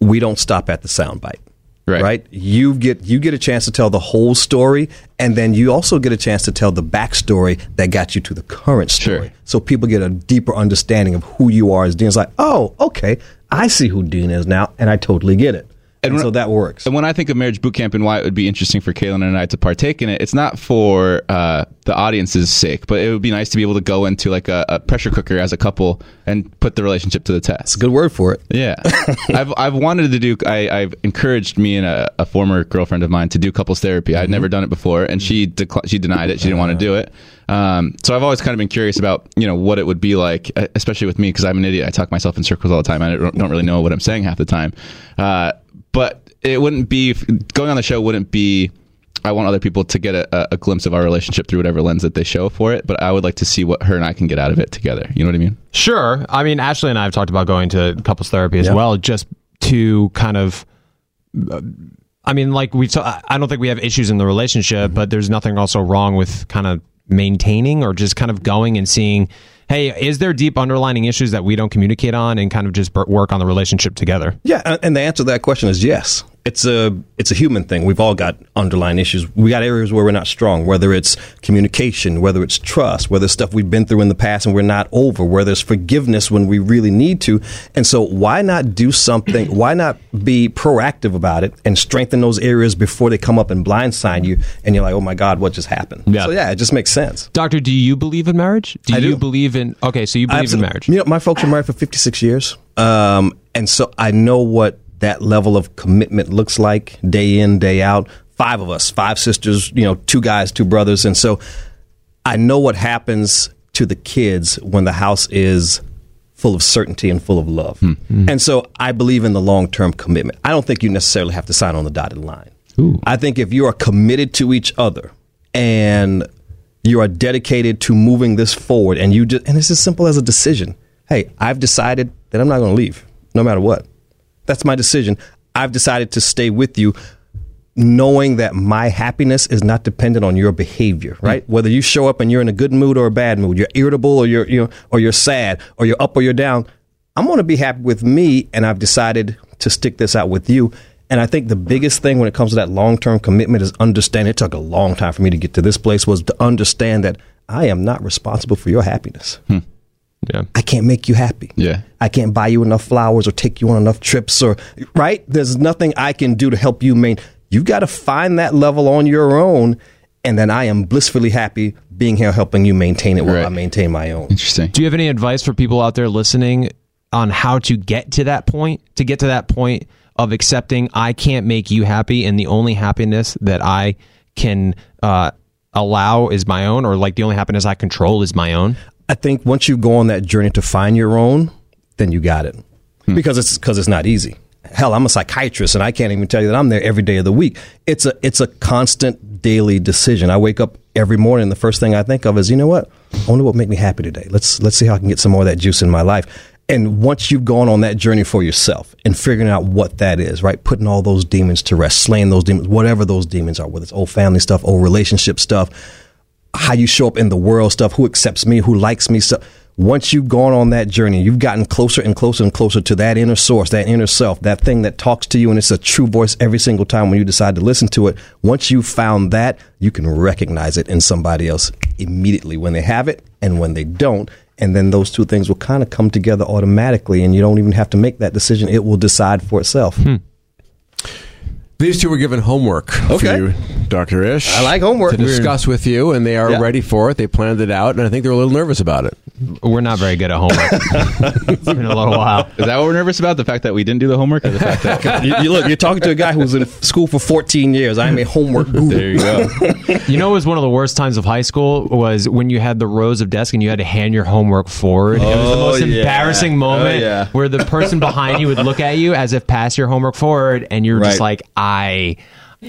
We don't stop at the soundbite. Right. You get you get a chance to tell the whole story, and then you also get a chance to tell the backstory that got you to the current story. So people get a deeper understanding of who you are as Dean. It's like, oh, okay, I see who Dean is now, and I totally get it. And, when- so that works. And when I think of marriage boot camp and why it would be interesting for Caelynn and I to partake in it, it's not for uh, the audience's sake, but it would be nice to be able to go into like a, a pressure cooker as a couple and put the relationship to the test. It's a good word for it. Yeah, I've I've wanted to do. I, I've encouraged me and a, a former girlfriend of mine to do couples therapy. I'd never done it before, and she decli- she denied it. She didn't want to do it. Um, so I've always kind of been curious about you know what it would be like, uh, especially with me because I'm an idiot. I talk myself in circles all the time. I don't, don't really know what I'm saying half the time. Uh, but it wouldn't be going on the show. Wouldn't be. I want other people to get a, a glimpse of our relationship through whatever lens that they show for it. But I would like to see what her and I can get out of it together. You know what I mean? Sure. I mean, Ashley and I have talked about going to couples therapy as Yeah. well, just to kind of. I mean, like we. I I don't think we have issues in the relationship, mm-hmm. but there's nothing also wrong with kind of maintaining or just kind of going and seeing. Hey, is there deep underlining issues that we don't communicate on, and kind of just work on the relationship together? Yeah, and the answer to that question is yes. It's a it's a human thing. We've all got underlying issues. We got areas where we're not strong, whether it's communication, whether it's trust, whether it's stuff we've been through in the past and we're not over, where there's forgiveness when we really need to. And so why not do something? Why not be proactive about it and strengthen those areas before they come up and blindside you and you're like, "Oh my god, what just happened?" Yeah. So yeah, it just makes sense. Doctor, do you believe in marriage? Do I you do. believe in? Okay, so you believe in marriage. You know, my folks were married for 56 years. Um, and so I know what that level of commitment looks like day in, day out. Five of us, five sisters, you know, two guys, two brothers. And so I know what happens to the kids when the house is full of certainty and full of love. Hmm. Hmm. And so I believe in the long term commitment. I don't think you necessarily have to sign on the dotted line. I think if you are committed to each other and you are dedicated to moving this forward and you just, and it's as simple as a decision. Hey, I've decided that I'm not going to leave no matter what. That's my decision. I've decided to stay with you knowing that my happiness is not dependent on your behavior, right? Hmm. Whether you show up and you're in a good mood or a bad mood, you're irritable or you're, you know, or you're sad or you're up or you're down. I'm going to be happy with me and I've decided to stick this out with you. And I think the biggest thing when it comes to that long term commitment is understand. It took a long time for me to get to this place was to understand that I am not responsible for your happiness. Hmm. Yeah. I can't make you happy. Yeah. I can't buy you enough flowers or take you on enough trips or right. There's nothing I can do to help you main. You've got to find that level on your own, and then I am blissfully happy being here helping you maintain it while I maintain my own. Interesting. Do you have any advice for people out there listening on how to get to that point? To get to that point of accepting I can't make you happy, and the only happiness that I can uh, allow is my own, or like the only happiness I control is my own. I think once you go on that journey to find your own, then you got it hmm. because it's because it's not easy. Hell, I'm a psychiatrist, and I can't even tell you that I'm there every day of the week. It's a it's a constant daily decision. I wake up every morning. The first thing I think of is, you know what? I wonder what make me happy today. Let's let's see how I can get some more of that juice in my life. And once you've gone on that journey for yourself and figuring out what that is, right? Putting all those demons to rest, slaying those demons, whatever those demons are, whether it's old family stuff, old relationship stuff, how you show up in the world stuff, who accepts me, who likes me stuff. Once you've gone on that journey, you've gotten closer and closer and closer to that inner source, that inner self, that thing that talks to you and it's a true voice every single time when you decide to listen to it. Once you've found that, you can recognize it in somebody else immediately when they have it and when they don't. And then those two things will kind of come together automatically, and you don't even have to make that decision. It will decide for itself. Hmm. These two were given homework Okay. for you, Dr. Ish. I like homework. To discuss with you, and they are Yeah. ready for it. They planned it out, and I think they're a little nervous about it. We're not very good at homework. it's been a little while. Is that what we're nervous about? The fact that we didn't do the homework, or the fact that you, you look, you're talking to a guy who was in school for 14 years. I'm a homework guru. there you go. You know, what was one of the worst times of high school was when you had the rows of desks and you had to hand your homework forward. Oh, it was the Oh, most yeah. embarrassing oh, moment Oh, yeah. where the person behind you would look at you as if pass your homework forward, and you're just like, I.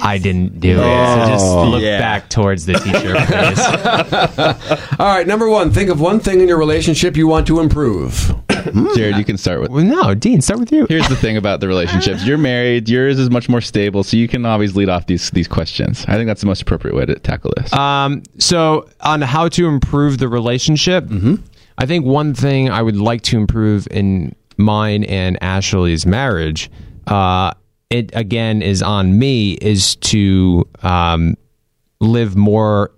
I didn't do it. So just look yeah. back towards the teacher. please. All right, number one, think of one thing in your relationship you want to improve. Jared, you can start with. well, no, Dean, start with you. Here's the thing about the relationships: you're married. Yours is much more stable, so you can always lead off these these questions. I think that's the most appropriate way to tackle this. Um, so on how to improve the relationship, Hmm. I think one thing I would like to improve in mine and Ashley's marriage, uh, it again is on me, is to um, live more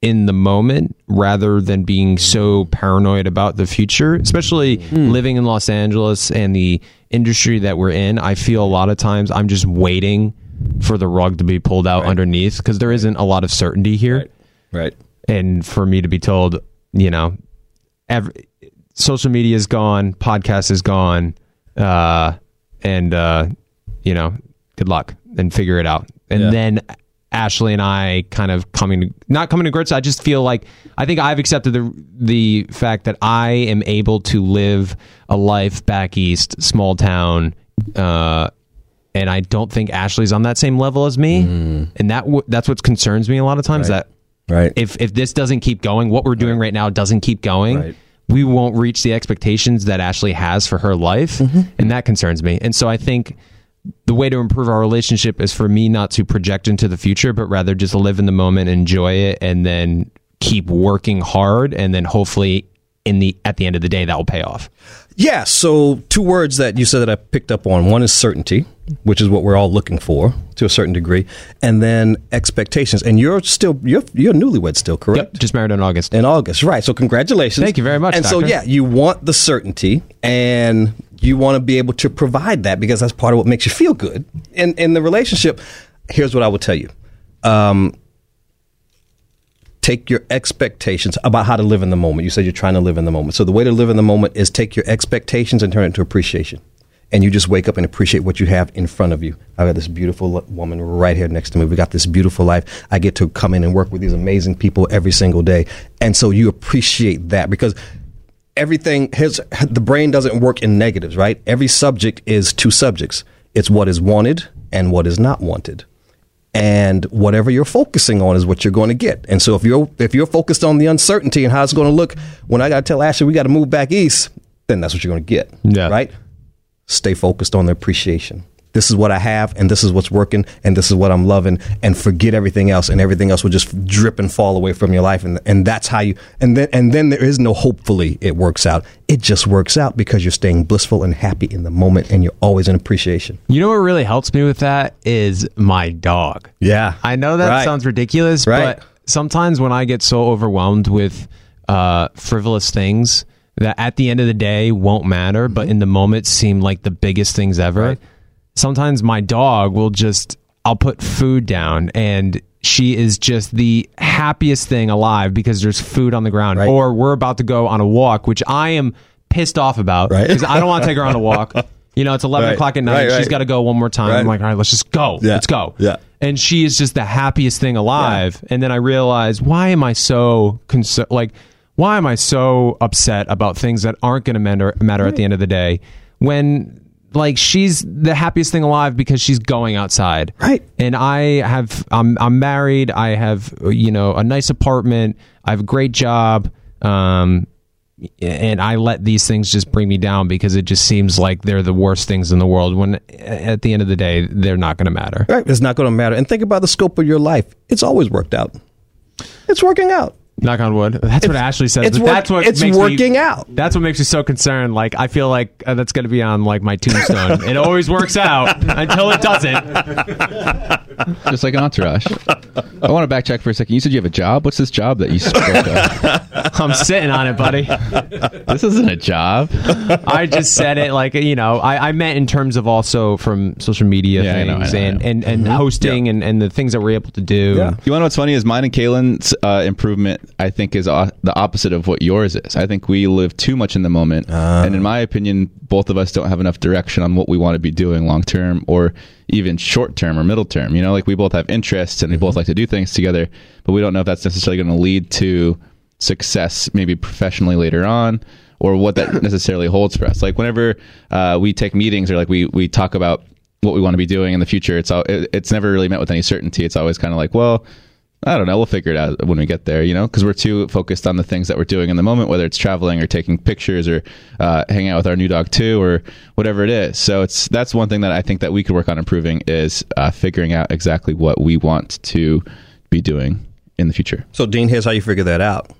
in the moment rather than being so paranoid about the future, especially living in Los Angeles and the industry that we're in. I feel a lot of times I'm just waiting for the rug to be pulled out underneath because there isn't a lot of certainty here. Right. And for me to be told, you know, every, social media is gone, podcast is gone, uh, and, uh, you know, good luck and figure it out. And Yeah. then Ashley and I kind of coming to not coming to grips. I just feel like I think I've accepted the the fact that I am able to live a life back east, small town, uh, and I don't think Ashley's on that same level as me. And that w- that's what concerns me a lot of times. That Right. if if this doesn't keep going, what we're doing right, now doesn't keep going, Right. we won't reach the expectations that Ashley has for her life, and that concerns me. And so I think the way to improve our relationship is for me not to project into the future, but rather just live in the moment, enjoy it, and then keep working hard, and then hopefully in the at the end of the day that will pay off. Yeah. So, two words that you said that I picked up on one is certainty, which is what we're all looking for to a certain degree, and then expectations. And you're still you're you're newlywed still, correct? Yep, just married in August. In August, right? So, congratulations. Thank you very much, And so, yeah, you want the certainty, and you want to be able to provide that because that's part of what makes you feel good in in the relationship. Here's what I will tell you. Um, take your expectations about how to live in the moment. You said you're trying to live in the moment. So the way to live in the moment is take your expectations and turn it into appreciation. And you just wake up and appreciate what you have in front of you. I've got this beautiful woman right here next to me. We got this beautiful life. I get to come in and work with these amazing people every single day. And so you appreciate that because everything his the brain doesn't work in negatives, right? Every subject is two subjects. It's what is wanted and what is not wanted and whatever you're focusing on is what you're going to get. And so if you're if you're focused on the uncertainty and how it's going to look when I got to tell Ashley we got to move back east, then that's what you're going to get. Yeah. Right? Stay focused on the appreciation. This is what I have and this is what's working and this is what I'm loving and forget everything else and everything else will just drip and fall away from your life and and that's how you and then and then there is no hopefully it works out. It just works out because you're staying blissful and happy in the moment and you're always in appreciation. You know what really helps me with that is my dog. Yeah. I know that Right. sounds ridiculous, Right. but sometimes when I get so overwhelmed with uh, frivolous things that at the end of the day won't matter, but in the moment seem like the biggest things ever. Sometimes my dog will just, I'll put food down and she is just the happiest thing alive because there's food on the ground. Right. Or we're about to go on a walk, which I am pissed off about Right. because I don't want to take her on a walk. You know, it's 11 Right. o'clock at night. Right, She's right. got to go one more time. Right. I'm like, all right, let's just go. Yeah. Let's go. Yeah. And she is just the happiest thing alive. And then I realize, why am I so concerned? Like, why am I so upset about things that aren't going to matter, matter at the end of the day when, like, she's the happiest thing alive because she's going outside. Right. And I have, I'm, I'm married. I have, you know, a nice apartment. I have a great job. Um, and I let these things just bring me down because it just seems like they're the worst things in the world when at the end of the day they're not going to matter. Right. It's not going to matter. And think about the scope of your life. It's always worked out. It's working out. Knock on wood. That's what Ashley says. it's but work- that's what it's makes working me, out. That's what makes me so concerned. Like I feel like uh, that's going to be on like my tombstone. it always works out until it doesn't. Just like an entourage. I want to backtrack for a second. You said you have a job. What's this job that you spoke of? I'm sitting on it, buddy. This isn't a job. I just said it like you know. I, I meant in terms of also from social media Yeah, I know, I things know, I and, know. and and hosting and, and the things that we're able to do. Yeah. You want to know what's funny is mine and Caelynn's uh, improvement. I think is the opposite of what yours is. I think we live too much in the moment, Ah. and in my opinion, both of us don't have enough direction on what we want to be doing long term or even short term or middle term. You know, like we both have interests and we Mm-hmm. both like to do things together, but we don't know if that's necessarily going to lead to success, maybe professionally later on. Or what that necessarily holds for us. Like whenever uh, we take meetings or like we we talk about what we want to be doing in the future, it's all it, it's never really met with any certainty. It's always kind of like, well, I don't know. We'll figure it out when we get there, you know, because we're too focused on the things that we're doing in the moment, whether it's traveling or taking pictures or uh, hanging out with our new dog too, or whatever it is. So it's that's one thing that I think that we could work on improving is uh, figuring out exactly what we want to be doing in the future. So, Dean, here's how you figure that out.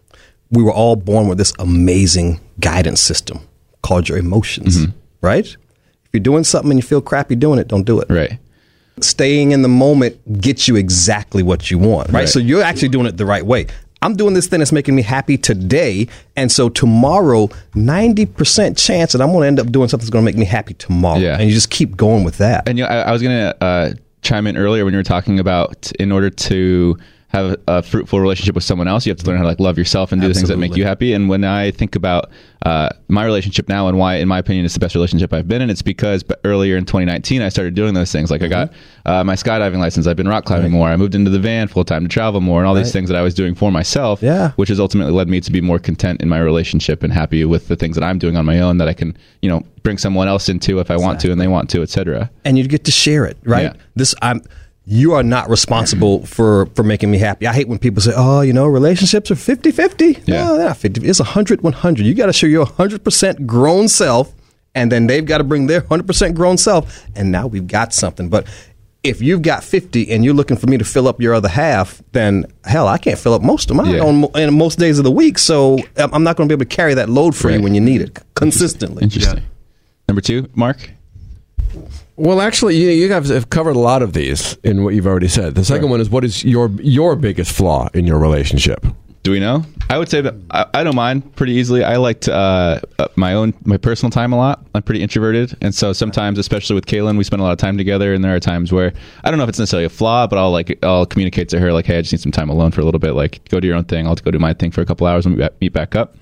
We were all born with this amazing guidance system called your emotions, Mm-hmm. right? If you're doing something and you feel crappy doing it, don't do it. Right. Staying in the moment gets you exactly what you want, right? Right. So you're actually doing it the right way. I'm doing this thing that's making me happy today. And so tomorrow, 90% chance that I'm going to end up doing something that's going to make me happy tomorrow. Yeah. And you just keep going with that. And you know, I, I was going to uh, chime in earlier when you were talking about in order to have a fruitful relationship with someone else, you have to learn how to like love yourself and do the things that make you happy. And when I think about uh, my relationship now and why, in my opinion, it's the best relationship I've been in, it's because earlier in 2019 I started doing those things. Like I got Mm-hmm. uh, my skydiving license, I've been rock climbing more, I moved into the van full time to travel more, and all these things that I was doing for myself. Yeah. which has ultimately led me to be more content in my relationship and happy with the things that I'm doing on my own that I can, you know, bring someone else into if I want to and they want to, etc. and you get to share it, right? Yeah. This I'm you are not responsible for for making me happy. I hate when people say, "Oh, you know, relationships are 50-50." Yeah. No, they're not 50. It's 100 100. You got to show your 100% grown self and then they've got to bring their 100% grown self and now we've got something. But if you've got 50 and you're looking for me to fill up your other half, then hell, I can't fill up most of mine Yeah. on mo- in most days of the week. So I'm I'm not going to be able to carry that load for you when you need it consistently. Interesting. Number two, Mark. Well, actually, you, you guys have covered a lot of these in what you've already said. The second one is what is your your biggest flaw in your relationship? Do we know? I would say that I, I don't mind pretty easily. I like to, uh, uh, my own my personal time a lot. I'm pretty introverted, and so sometimes, especially with Caelynn, we spend a lot of time together. And there are times where I don't know if it's necessarily a flaw, but I'll like I'll communicate to her like, "Hey, I just need some time alone for a little bit. Like, go do your own thing. I'll go do my thing for a couple hours and we meet back up."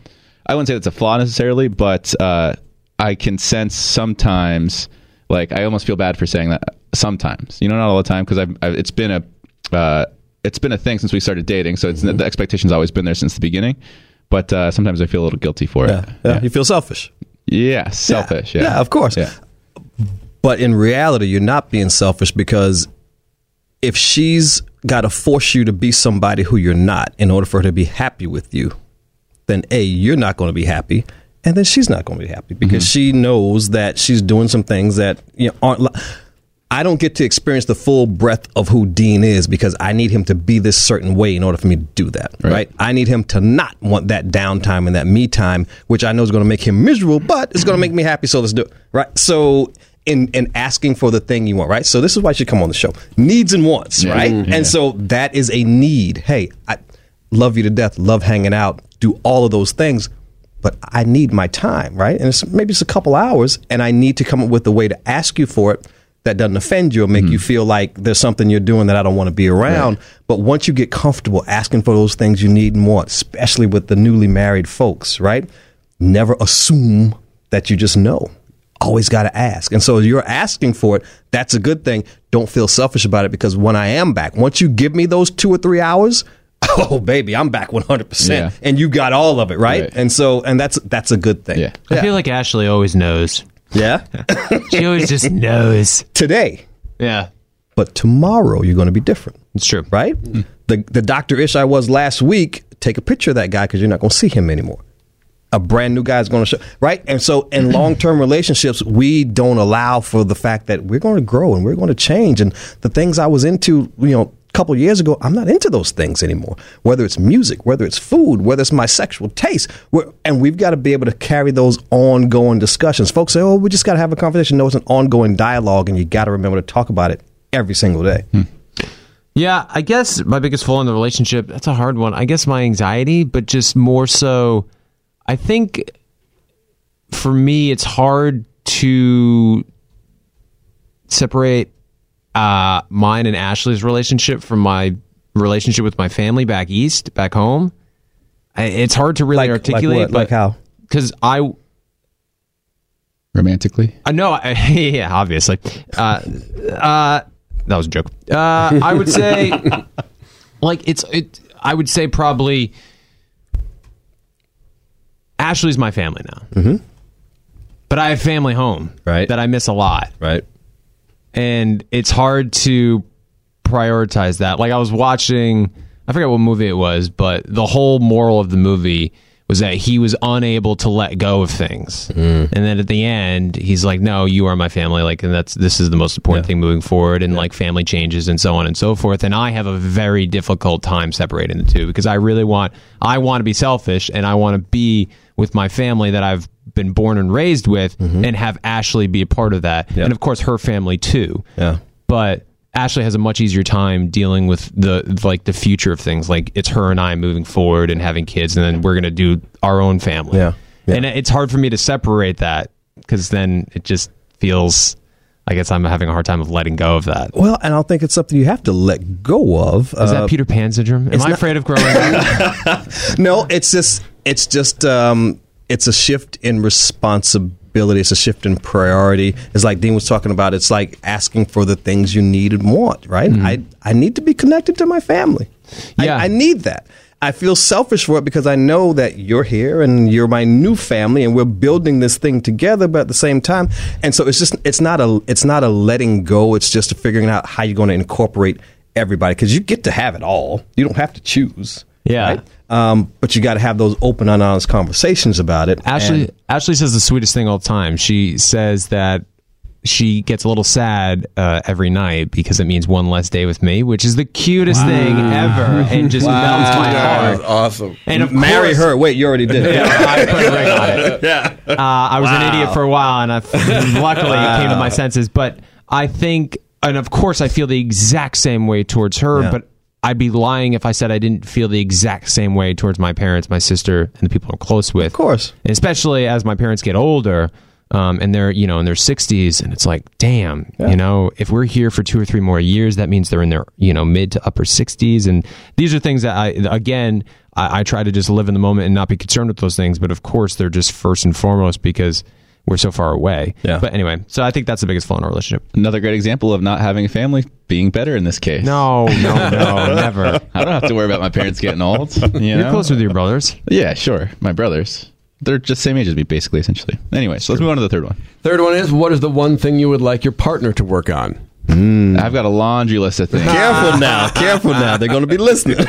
I wouldn't say that's a flaw necessarily, but uh, I can sense sometimes, like I almost feel bad for saying that sometimes. You know, not all the time because I've, I've it's been a uh, it's been a thing since we started dating, so it's the expectation's always been there since the beginning. But uh, sometimes I feel a little guilty for Yeah. it. yeah. You feel selfish. Yeah, selfish. Yeah, Yeah, of course. Yeah. But in reality, you're not being selfish because if she's got to force you to be somebody who you're not in order for her to be happy with you, then A, you're not going to be happy. And then she's not going to be happy because she knows that she's doing some things that you know aren't. Li- I don't get to experience the full breadth of who Dean is because I need him to be this certain way in order for me to do that. Right? I need him to not want that downtime and that me time, which I know is going to make him miserable, but it's going to make me happy. So let's do it. Right? So in in asking for the thing you want, right? So this is why you should come on the show. Needs and wants, right? Mhm. And so that is a need. Hey, I love you to death, love hanging out, do all of those things, but I need my time, right? And it's, maybe it's a couple hours, and I need to come up with a way to ask you for it that doesn't offend you or make you mm. feel like there's something you're doing that I don't want to be around. But once you get comfortable asking for those things you need and want, especially with the newly married folks, right? Never assume that you just know. Always got to ask. And so you're asking for it. That's a good thing. Don't feel selfish about it because when I am back, once you give me those two or three hours, oh baby, I'm back 100%. Yeah. And you got all of it, right? Right. And so, and that's, that's a good thing. Yeah. I feel like Ashley always knows. Yeah. She always just knows. Today. Yeah, But tomorrow you're going to be different. it's true. right? Mm. The the Dr. Ish I was last week, take a picture of that guy because you're not going to see him anymore. A brand new guy is going to show, right? And so in long term relationships, we don't allow for the fact that we're going to grow and we're going to change. And the things I was into, you know, a couple years ago, I'm not into those things anymore. Whether it's music, whether it's food, whether it's my sexual taste, and we've got to be able to carry those ongoing discussions. Folks say, "Oh, we just got to have a conversation." No, it's an ongoing dialogue, and you got to remember to talk about it every single day. Hmm. Yeah, I guess my biggest flaw in the relationship, that's a hard one. I guess my anxiety, but just more so, I think for me, it's hard to separate uh, mine and Ashley's relationship from my relationship with my family back east, back home. I, it's hard to really articulate. what? but Like how? Because I romantically. I know. I, yeah, obviously. Uh, uh, that was a joke. Uh, I would say, like it's it. I would say probably Ashley's my family now. Mm-hmm. But I have family home, right? That I miss a lot, right? And it's hard to prioritize that. Like I was watching, I forget what movie it was, but the whole moral of the movie was that he was unable to let go of things, mm-hmm. and then at the end, he's like, "No, you are my family." Like, and that's this is the most important thing moving forward, and like family changes and so on and so forth. And I have a very difficult time separating the two because I really want, I want to be selfish, and I want to be with my family that I've been born and raised with, and have Ashley be a part of that, and of course her family too. Yeah. But Ashley has a much easier time dealing with the like the future of things. Like it's her and I moving forward and having kids, and then we're gonna do our own family. Yeah. And it's hard for me to separate that because then it just feels. I guess I'm having a hard time of letting go of that. Well, and I don't think it's something you have to let go of. Is that Peter Pan syndrome? Am I not- afraid of growing up? no, it's just it's just um, it's a shift in responsibility. It's a shift in priority. It's like Dean was talking about. It's like asking for the things you need and want. Right? Mm-hmm. I I need to be connected to my family. Yeah, I, I need that. I feel selfish for it because I know that you're here and you're my new family and we're building this thing together, but at the same time, and so it's just it's not a it's not a letting go. It's just figuring out how you're going to incorporate everybody because you get to have it all. You don't have to choose. Yeah. right? Um, but you got to have those open and honest conversations about it. Ashley And- Ashley says the sweetest thing all the time. She says that she gets a little sad uh, every night because it means one less day with me, which is the cutest thing ever, and just melts my heart. awesome. And of marry course- her. Wait, you already did. Yeah, I put a ring on it. Yeah. Uh, I was an idiot for a while, and I luckily Wow. came to my senses. But I think, and of course, I feel the exact same way towards her. Yeah. But I'd be lying if I said I didn't feel the exact same way towards my parents, my sister, and the people I'm close with. Of course, and especially as my parents get older. Um, and they're you know in their 60s and it's like damn you know if we're here for two or three more years that means they're in their you know mid to upper 60s and these are things that i again I, I try to just live in the moment and not be concerned with those things but of course they're just first and foremost because we're so far away Yeah. but anyway so i think that's the biggest flaw in our relationship Another great example of not having a family being better in this case. no no no never I don't have to worry about my parents getting old. You you're know? close with your brothers Yeah, sure. My brothers. They're just same age as me, basically, essentially. Anyway, so let's move on to the third one. Third one is what is the one thing you would like your partner to work on? I've got a laundry list of things. Careful now. Careful now. They're going to be listening.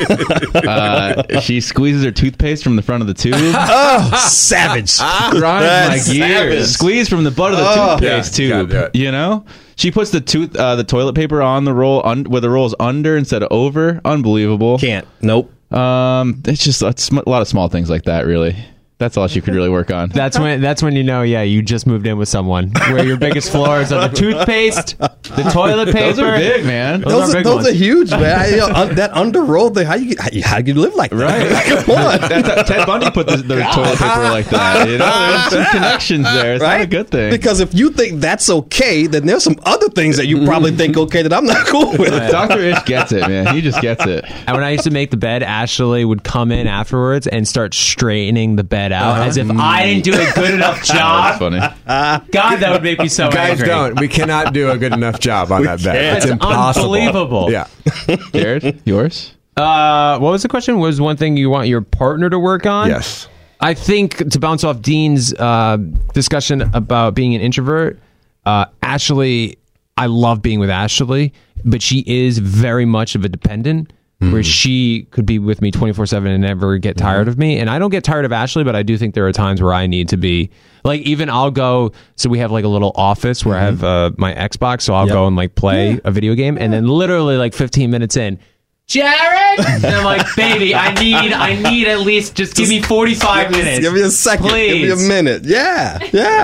Uh, she squeezes her toothpaste from the front of the tube. oh, savage. Grinds my That's gears. savage. Squeeze from the butt of the Oh. toothpaste Yeah, tube. gotta. You know, she puts the tooth, uh, the toilet paper on the roll, un- where the roll is under instead of over. Unbelievable. Can't. Nope. Um, it's just a, sm- a lot of small things like that. Really, that's all she could really work on. that's when that's when you know yeah you just moved in with someone where your biggest flaws are the toothpaste the toilet paper Those are big, man. those, Those, are are, big those ones. are huge, man. I, you know, un- that under roll thing. How you how you, how you live like that? Right. Come on. That's how Ted Bundy put the, the toilet paper like that. You know, there's some connections there. It's not a good thing. Because if you think that's okay, then there's some other things that you probably think okay that I'm not cool with. Doctor Ish gets it, man. He just gets it. And when I used to make the bed, Ashley would come in afterwards and start straightening the bed out Uh-huh. as if I didn't do a good enough That's job. funny. God, that would make me so Guys, angry. don't. We cannot do a good enough job on that bed. can't. It's It's impossible. unbelievable. Yeah. Jared, yours? Uh, what was the question? Was one thing you want your partner to work on? Yes. I think to bounce off Dean's uh, discussion about being an introvert, uh, Ashley, I love being with Ashley, but she is very much of a dependent. Where she could be with me 24 7 and never get tired of me. And I don't get tired of Ashley, but I do think there are times where I need to be like, even I'll go. So we have like a little office where I have uh, my Xbox. So I'll Yep. go and like play a video game. And then literally like 15 minutes in, Jared. And I'm like, baby, I need, I need at least just give me 45 Give minutes. Give me a second. please. Give me a minute. Yeah. Yeah.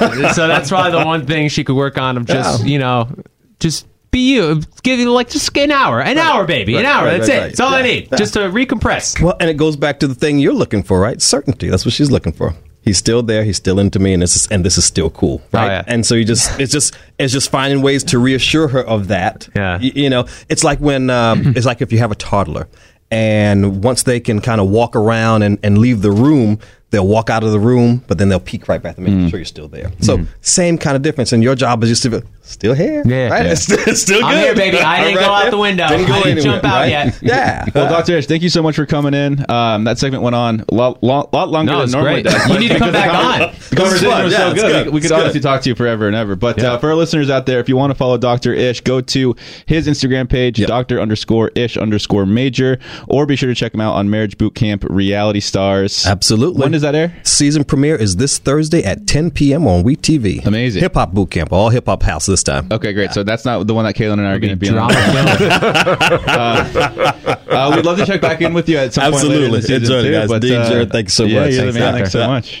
Uh, so that's probably the one thing she could work on of just you know just be you give you like just an hour an hour baby an hour right, that's right, it right. that's all i need Yeah. just to recompress Well, and it goes back to the thing you're looking for, right? Certainty. That's what she's looking for. He's still there. He's still into me, and this is and this is still cool, right? Oh, yeah. And so you just it's just it's just finding ways to reassure her of that. Yeah. Y- you know, it's like when um, it's like if you have a toddler, and once they can kind of walk around and, and leave the room, they'll walk out of the room, but then they'll peek right back to make sure you're still there. So same kind of difference, and your job is just to be still here, Yeah. right? Yeah. It's, still- it's still good. I'm here, baby. I didn't All go out yeah. the window. Didn't go I didn't anywhere, jump out right? yet. Yeah. Well, Dr. Ish, thank you so much for coming in. Um, that segment went on a lot, lot, lot longer No, than it's normally great. does. You need to come back the on. The conversation fun. was Yeah, so it's good. good. We, we could It's honestly talk to you forever and ever. But uh, for our listeners out there, if you want to follow Dr. Ish, go to his Instagram page, Dr. underscore Ish underscore major, or be sure to check him out on Marriage Boot Camp Reality Stars. Absolutely. When does that air? Season premiere is this Thursday at 10 p.m. on We TV. Amazing. Hip Hop Boot Camp, all hip hop house this time. Okay, great. So that's not the one that Caelynn and I are going to be on. drama filled. Uh, we'd love to check back in with you at some point later in the Absolutely. season Enjoy it, too, guys. but, uh, Jared, thank you so yeah, much. You're Thanks, man. Thanks so much.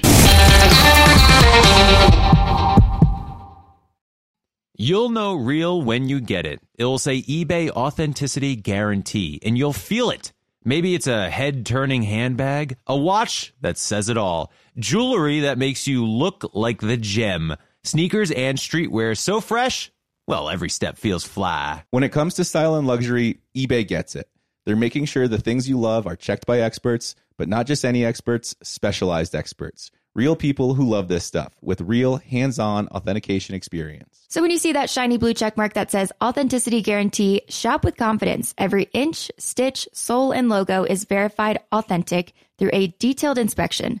You'll know real when you get it. It'll say eBay Authenticity Guarantee, and you'll feel it. Maybe it's a head turning handbag, a watch that says it all, jewelry that makes you look like the gem, sneakers and streetwear so fresh, well, every step feels fly. When it comes to style and luxury, eBay gets it. They're making sure the things you love are checked by experts, but not just any experts, specialized experts. Real people who love this stuff with real hands on authentication experience. So when you see that shiny blue check mark that says authenticity guarantee, shop with confidence. Every inch, stitch, sole, and logo is verified authentic through a detailed inspection.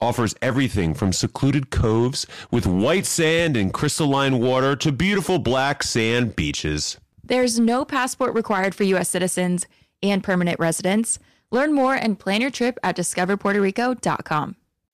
offers everything from secluded coves with white sand and crystalline water to beautiful black sand beaches. There's no passport required for U.S. citizens and permanent residents. Learn more and plan your trip at discoverpuertorico.com.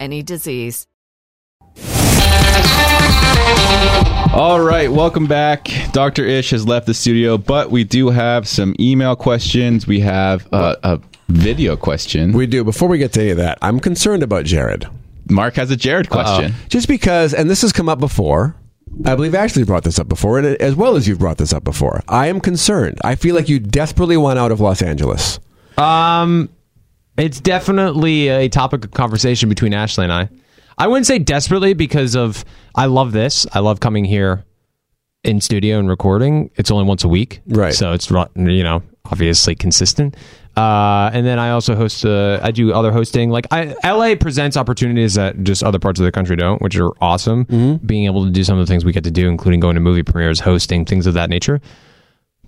any disease. All right, welcome back. Dr. Ish has left the studio, but we do have some email questions. We have uh, a video question. We do. Before we get to any of that, I'm concerned about Jared. Mark has a Jared question. Uh-oh. Just because, and this has come up before. I believe Ashley brought this up before, and as well as you've brought this up before. I am concerned. I feel like you desperately want out of Los Angeles. Um, it's definitely a topic of conversation between Ashley and I. I wouldn't say desperately because of I love this. I love coming here in studio and recording. It's only once a week, right? So it's you know obviously consistent. Uh, and then I also host. Uh, I do other hosting. Like I, LA presents opportunities that just other parts of the country don't, which are awesome. Mm-hmm. Being able to do some of the things we get to do, including going to movie premieres, hosting things of that nature.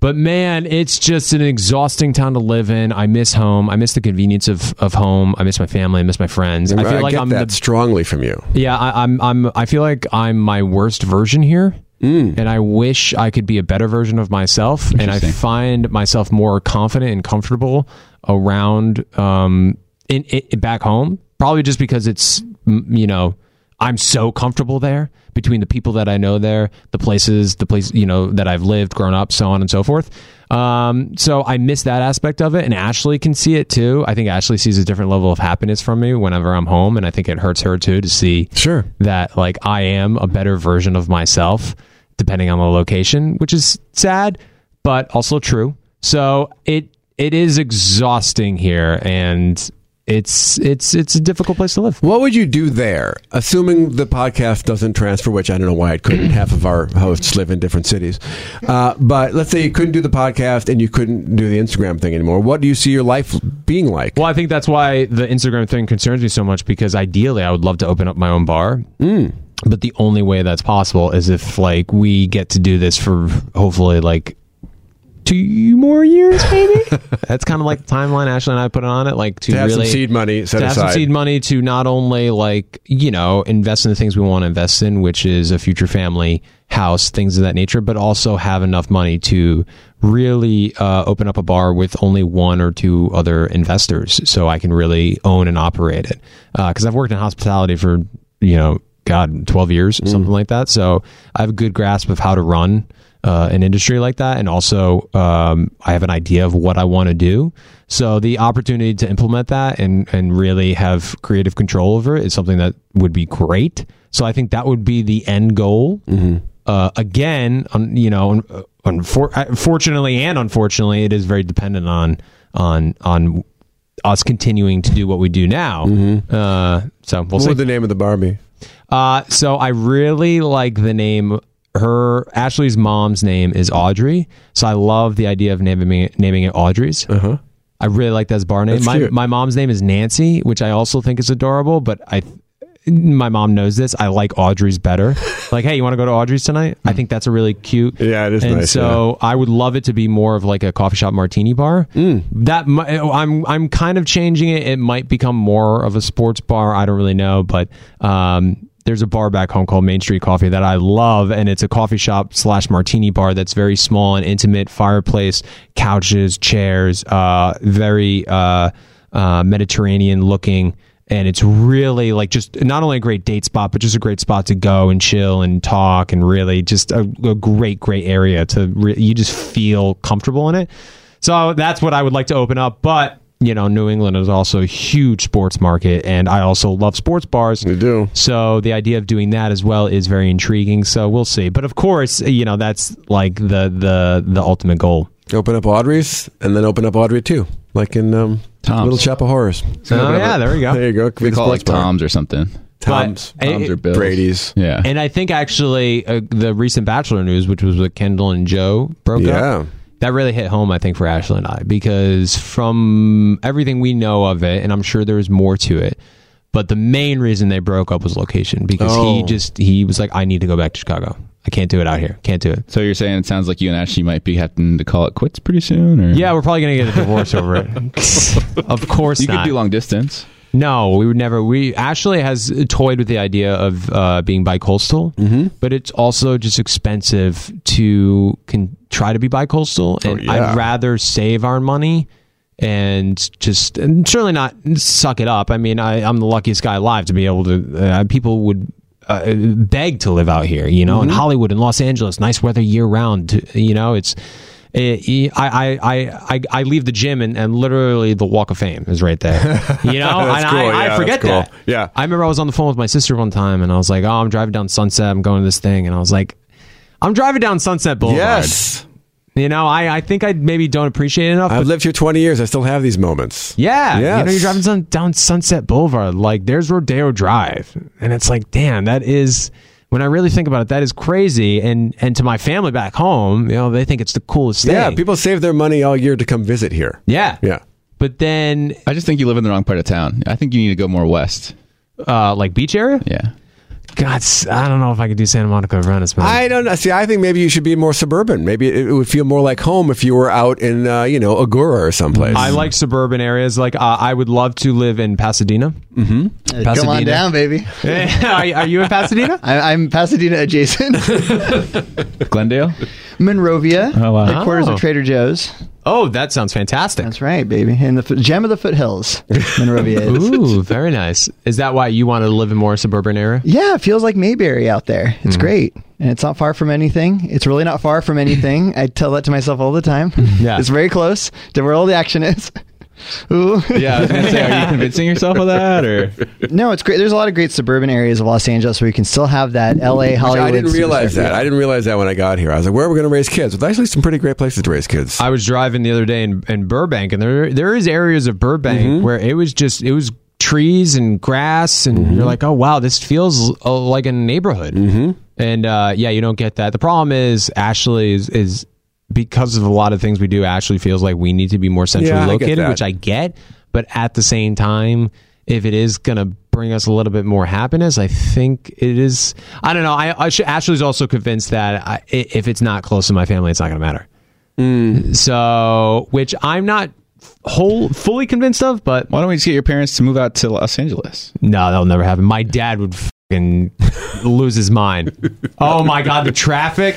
But man, it's just an exhausting town to live in. I miss home. I miss the convenience of, of home. I miss my family. I miss my friends. I feel like get I'm that the strongly from you. yeah, I, I'm. I'm. I feel like I'm my worst version here, Mm. and I wish I could be a better version of myself. And I find myself more confident and comfortable around um in, in back home. Probably just because it's you know I'm so comfortable there between the people that I know there, the places, the place you know that I've lived, grown up, so on and so forth. Um, so I miss that aspect of it, and Ashley can see it too. I think Ashley sees a different level of happiness from me whenever I'm home, and I think it hurts her too to see Sure. that like I am a better version of myself, depending on the location, which is sad, but also true. So it it is exhausting here, and it's it's it's a difficult place to live. What would you do there, assuming the podcast doesn't transfer? Which I don't know why it couldn't. Half of our hosts live in different cities, uh, but let's say you couldn't do the podcast and you couldn't do the Instagram thing anymore. What do you see your life being like? Well, I think that's why the Instagram thing concerns me so much because ideally I would love to open up my own bar. But the only way that's possible is if like we get to do this for hopefully like two more years, maybe. that's kind of like the timeline Ashley and I put on it, like to, To have some really seed money set to have some aside. seed money to not only like you know invest in the things we want to invest in, which is a future family house, things of that nature, but also have enough money to really uh, open up a bar with only one or two other investors, so I can really own and operate it. Because I've worked in hospitality for you know, God, twelve years, something like that. So I have a good grasp of how to run uh, an industry like that, and also um, I have an idea of what I want to do. So the opportunity to implement that and and really have creative control over it is something that would be great. So I think that would be the end goal. Uh, again, un, you know, un, unfor- uh, fortunately and unfortunately, it is very dependent on on on us continuing to do what we do now. Uh, so we'll what see. the name of the Barbie? Uh, so I really like the name. Her Ashley's mom's name is Audrey, so I love the idea of naming it, naming it Audrey's. Uh-huh. I really like that as bar name. That's My cute. my mom's name is Nancy, which I also think is adorable. But I, my mom knows this. I like Audrey's better. like, hey, you want to go to Audrey's tonight? I think that's a really cute. Yeah, it is And nice, so I would love it to be more of like a coffee shop martini bar. Mm. That I'm I'm kind of changing it. It might become more of a sports bar. I don't really know, but um, there's a bar back home called Main Street Coffee that I love, and it's a coffee shop slash martini bar that's very small and intimate. Fireplace, couches, chairs, uh, very uh, uh, Mediterranean looking. And it's really like just not only a great date spot, but just a great spot to go and chill and talk, and really just a, a great, great area to re- you just feel comfortable in it. So that's what I would like to open up. But you know, New England is also a huge sports market, and I also love sports bars. You do. So the idea of doing that as well is very intriguing. So we'll see. But of course, you know, that's like the the the ultimate goal. Open up Audrey's and then open up Audrey too, like in um, Tom's. Little Shop of Horrors. Oh yeah, there we go. There you go. We call it like bar. Tom's or something. Tom's. But- Tom's it- or Bill's. Brady's. Yeah. And I think actually uh, the recent Bachelor news, which was with Kendall and Joe, broke Yeah. up. That really hit home, I think, for Ashley and I, because from everything we know of it, and I'm sure there's more to it, but the main reason they broke up was location because he Oh. just he was like, I need to go back to Chicago. I can't do it out here. Can't do it. So you're saying it sounds like you and Ashley might be having to call it quits pretty soon, or Yeah, we're probably gonna get a divorce over it. of course you not. could do long distance. No, we would never. We Ashley has toyed with the idea of uh, being bi-coastal, Mm-hmm. but it's also just expensive to can try to be bi-coastal, and Oh, yeah. I'd rather save our money and just and certainly not suck it up. I mean, I, I'm the luckiest guy alive to be able to. Uh, people would. Uh, beg to live out here, you know, in Hollywood and Los Angeles, nice weather year round. You know, it's it, Eh, I, I, I, I leave the gym and, and literally the Walk of Fame is right there. You know, and cool. I, Yeah, I forget cool. that. Yeah. I remember I was on the phone with my sister one time and I was like, "Oh, I'm driving down Sunset. I'm going to this thing," and I was like, "I'm driving down Sunset Boulevard." Yes. You know, I, I think I maybe don't appreciate it enough. I've lived here 20 years. I still have these moments. yeah, Yes. you know, you're driving sun, down Sunset Boulevard. Like, there's Rodeo Drive, and it's like, damn, that is. When I really think about it, that is crazy. And and to my family back home, you know, they think it's the coolest thing. Yeah, people save their money all year to come visit here. Yeah. Yeah. But then, I just think you live in the wrong part of town. I think you need to go more west. uh, like beach area. Yeah. God, s- I don't know if I could do Santa Monica or Venice, man. I don't know. See, I think maybe you should be more suburban. Maybe it, it would feel more like home if you were out in, uh, you know, Agoura or someplace. I like suburban areas. Like uh, I would love to live in Pasadena. Mm-hmm. Come on down, baby. are, are you in Pasadena? I, I'm Pasadena adjacent. Glendale? Monrovia. Oh, wow. Headquarters Oh. of Trader Joe's. Oh, that sounds fantastic. That's right, baby. In the gem of the foothills, Monrovia is. Ooh, very nice. Is that why you want to live in more suburban area? Yeah, it feels like Mayberry out there. It's Mhm. great. And it's not far from anything. It's really not far from anything. I tell that to myself all the time. Yeah. It's very close to where all the action is. Ooh. Yeah, I was gonna say, are you convincing yourself of that, or No, it's great. There's a lot of great suburban areas of Los Angeles where you can still have that LA Hollywood. I didn't realize that. I didn't realize that when I got here. I was like, where are we going to raise kids? Well, actually some pretty great places to raise kids. I was driving the other day in, in Burbank, and there there is areas of Burbank Mm-hmm. where it was just it was trees and grass, and Mm-hmm. you're like, oh wow, this feels uh, like a neighborhood. Mm-hmm. And uh, yeah, you don't get that. The problem is Ashley is is because of a lot of things we do. Ashley feels like we need to be more centrally Yeah, I located, that. which I get. But at the same time, if it is gonna bring us a little bit more happiness, I think it is. I don't know. I, I should, Ashley's also convinced that I, i- if it's not close to my family, it's not gonna matter. Mm. So, which I'm not whole fully convinced of, but why don't we just get your parents to move out to Los Angeles? no, that'll never happen. My dad would fucking lose his mind. Oh my god, the traffic!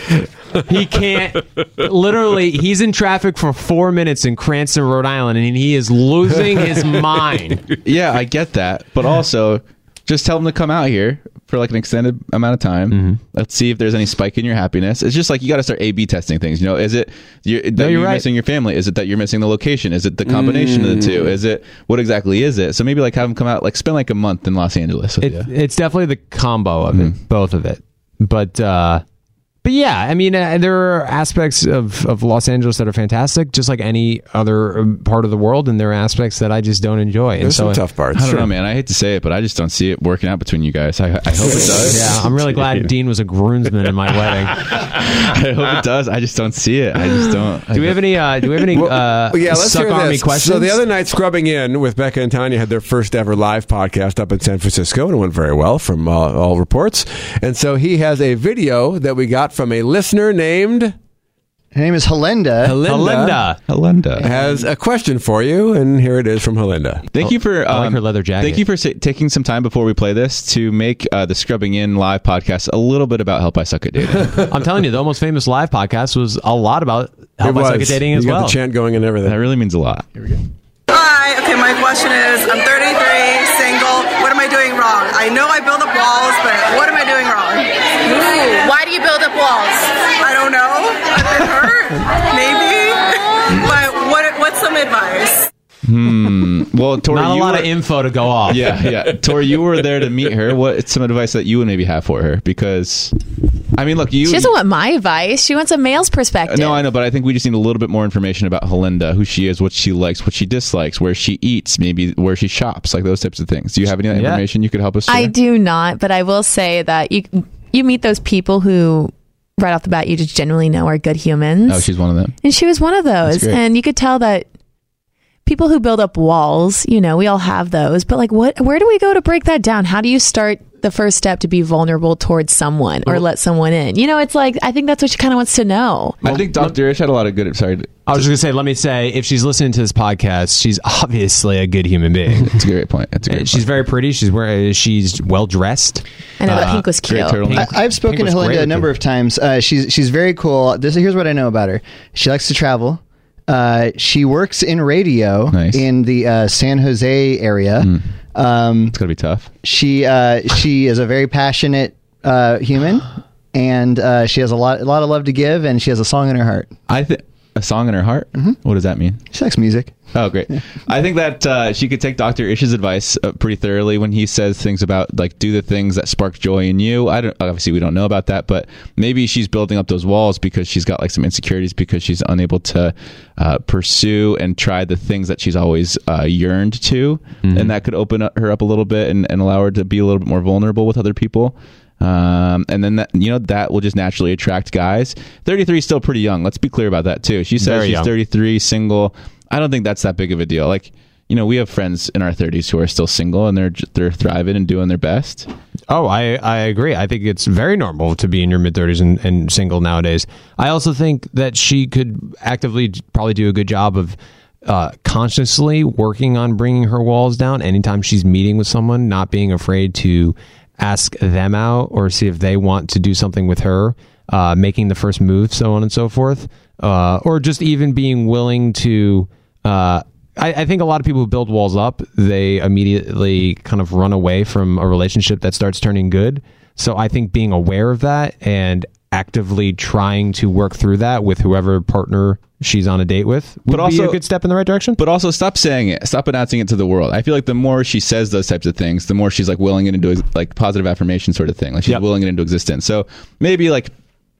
He can't. Literally, he's in traffic for four minutes in Cranston, Rhode Island, and he is losing his mind. Yeah, I get that, but also just tell them to come out here for like an extended amount of time. Mm-hmm. Let's see if there's any spike in your happiness. It's just like you got to start A/B testing things. You know, is it you're, that you're you're right. missing your family? Is it that you're missing the location? Is it the combination of the two? Is it what exactly is it? So maybe like have them come out, like spend like a month in Los Angeles. With It, it's definitely the combo of it, both of it. But uh, but yeah, I mean, uh, there are aspects of, of Los Angeles that are fantastic, just like any other um, part of the world, and there are aspects that I just don't enjoy. and There's so some tough parts. I don't know, man. I hate to say it, but I just don't see it working out between you guys. I, I hope it does. Yeah, I'm really glad Dean was a groomsman in my wedding. I hope it does. I just don't see it. I just don't. Do we have any? Uh, do we have any? Uh, yeah, let's suck hear army this. questions? So the other night, Scrubbing In with Becca and Tanya had their first ever live podcast up in San Francisco, and it went very well from uh, all reports. And so he has a video that we got from a listener named Her name is Helenda. Helinda. Helinda has a question for you, and here it is from Helinda. Thank you for I like um, her leather jacket. Thank you for sa- taking some time before we play this to make uh, the Scrubbing In live podcast a little bit about Help I Suck at Dating. I'm telling you, the almost famous live podcast was a lot about help I suck at dating You as got well. the chant going and everything. that really means a lot. Here we go. Hi. Okay, my question is I'm 33, single. What am I doing wrong? I know I build up walls, but what am I doing wrong? Why you build up walls? I don't know. I've been hurt. Maybe. but what, what's some advice? Hmm. Well, Tori, Not a you lot were, of info to go off. yeah, yeah. Tori, you were there to meet her. What's some advice that you would maybe have for her? Because, I mean, look, you. She doesn't want my advice. She wants a male's perspective. no, I know, but I think we just need a little bit more information about Helinda, who she is, what she likes, what she dislikes, where she eats, maybe where she shops, like those types of things. Do you have any Yeah. information you could help us? With? I do not, but I will say that you you meet those people who right off the bat you just genuinely know are good humans. Oh, she's one of them. and she was one of those. And you could tell that people who build up walls, you know, we all have those, but like what where do we go to break that down? How do you start the first step to be vulnerable towards someone or let someone in? You know, it's like I think that's what she kind of wants to know. I think Dr. Ish had a lot of good. Sorry, I was just gonna say, let me say, if she's listening to this podcast, she's obviously a good human being. That's a great point. That's a great she's point. very pretty. She's wearing. She's well dressed. I know the Uh, pink was great cute. turtleneck. I, I've spoken to was great Helinda a number of times. Uh, she's she's very cool. This here's what I know about her. She likes to travel. Uh, she works in radio Nice. in the uh, San Jose area. Um, It's gonna be tough. she uh, she is a very passionate uh, human, and uh, she has a lot a lot of love to give, and she has a song in her heart. I think a song in her heart. Mm-hmm. What does that mean? She likes music. Oh, great. I think that uh, she could take Dr. Ish's advice uh, pretty thoroughly when he says things about like do the things that spark joy in you. I don't obviously we don't know about that, but maybe she's building up those walls because she's got like some insecurities because she's unable to uh, pursue and try the things that she's always uh, yearned to, and that could open up, her up a little bit and, and allow her to be a little bit more vulnerable with other people. Um, and then that, you know that will just naturally attract guys. 33 is still pretty young. Let's be clear about that too. She says Very she's young. 33, single. I don't think that's that big of a deal. Like, you know, we have friends in our 30s who are still single and they're they're thriving and doing their best. Oh, I, I agree. I think it's very normal to be in your mid 30s and, and single nowadays. I also think that she could actively probably do a good job of uh, consciously working on bringing her walls down anytime she's meeting with someone, not being afraid to ask them out or see if they want to do something with her, uh, making the first move, so on and so forth, uh, or just even being willing to. Uh, I, I think a lot of people who build walls up, they immediately kind of run away from a relationship that starts turning good. So I think being aware of that and actively trying to work through that with whoever partner she's on a date with would But also- be a good step in the right direction. But also stop saying it. Stop announcing it to the world. I feel like the more she says those types of things, the more she's like willing it into like positive affirmation sort of thing. Like she's willing it into existence. So maybe like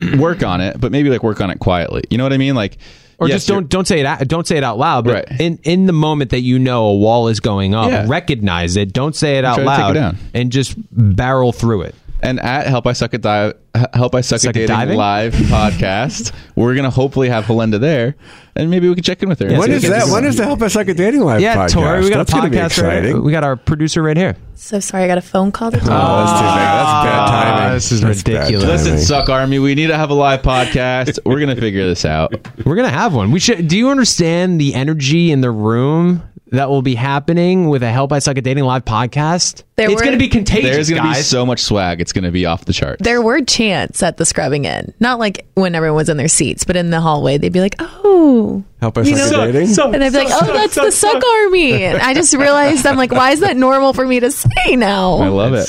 work on it, but maybe like work on it quietly. You know what I mean? Like or yes, just don't don't say it out, don't say it out loud. But Right. in in the moment that you know a wall is going up, Yeah. recognize it. Don't say it out take it loud, and just barrel through it. And at Help I Suck at Dive, Help I Suck, Suck at at Dating Diving? live podcast, we're gonna hopefully have Belinda there, and maybe we can check in with her. when is that? When is the Help Us Like a Dating Live yeah, podcast? Tori, we got That's a podcast right We got our producer right here. So sorry, I got a phone call. To Oh, that's too bad. That's bad ah, timing. this is That's ridiculous. Listen, Suck Army, we need to have a live podcast. we're gonna figure this out. We're gonna have one. We should. Do you understand the energy in the room that will be happening with a Help I Suck at Dating live podcast? There it's were- going to be contagious, There's gonna be guys. so much swag. It's gonna be off the charts. There were chants at the scrubbing in, not like when everyone was in their seats, but in the hallway, they'd be like, "Oh." Help Us You Like know- a Dating? and I'd be like, "Oh, that's the Suck Army." And I just realized, I'm like, "Why is that normal for me to say now?" I love it.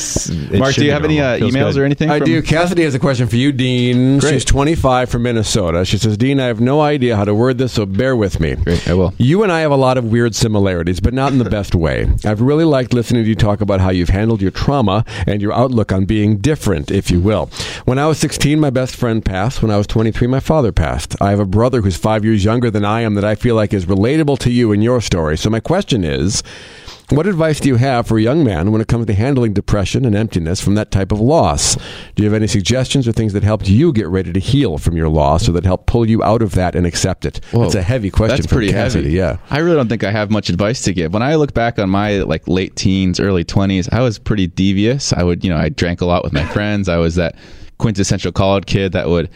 it Mark, do you be have any uh, emails good. or anything? I from- do. Cassidy has a question for you, Dean. Great. She's 25 from Minnesota. She says, Dean, I have no idea how to word this, so bear with me. Great, I will. You and I have a lot of weird similarities, but not in the best way. I've really liked listening to you talk about how you've handled your trauma and your outlook on being different, if you will. When I was 16, my best friend passed. When I was 23, my father passed. I have a brother who's five years younger than I am that I feel like is relatable to you and your story. So my question is, what advice do you have for a young man when it comes to handling depression and emptiness from that type of loss? Do you have any suggestions or things that helped you get ready to heal from your loss or that helped pull you out of that and accept it? Whoa. It's a heavy question That's pretty Cassidy, heavy. yeah. I really don't think I have much advice to give. When I look back on my like late teens, early twenties, I was pretty devious. I would, you know, I drank a lot with my friends. I was that quintessential college kid that would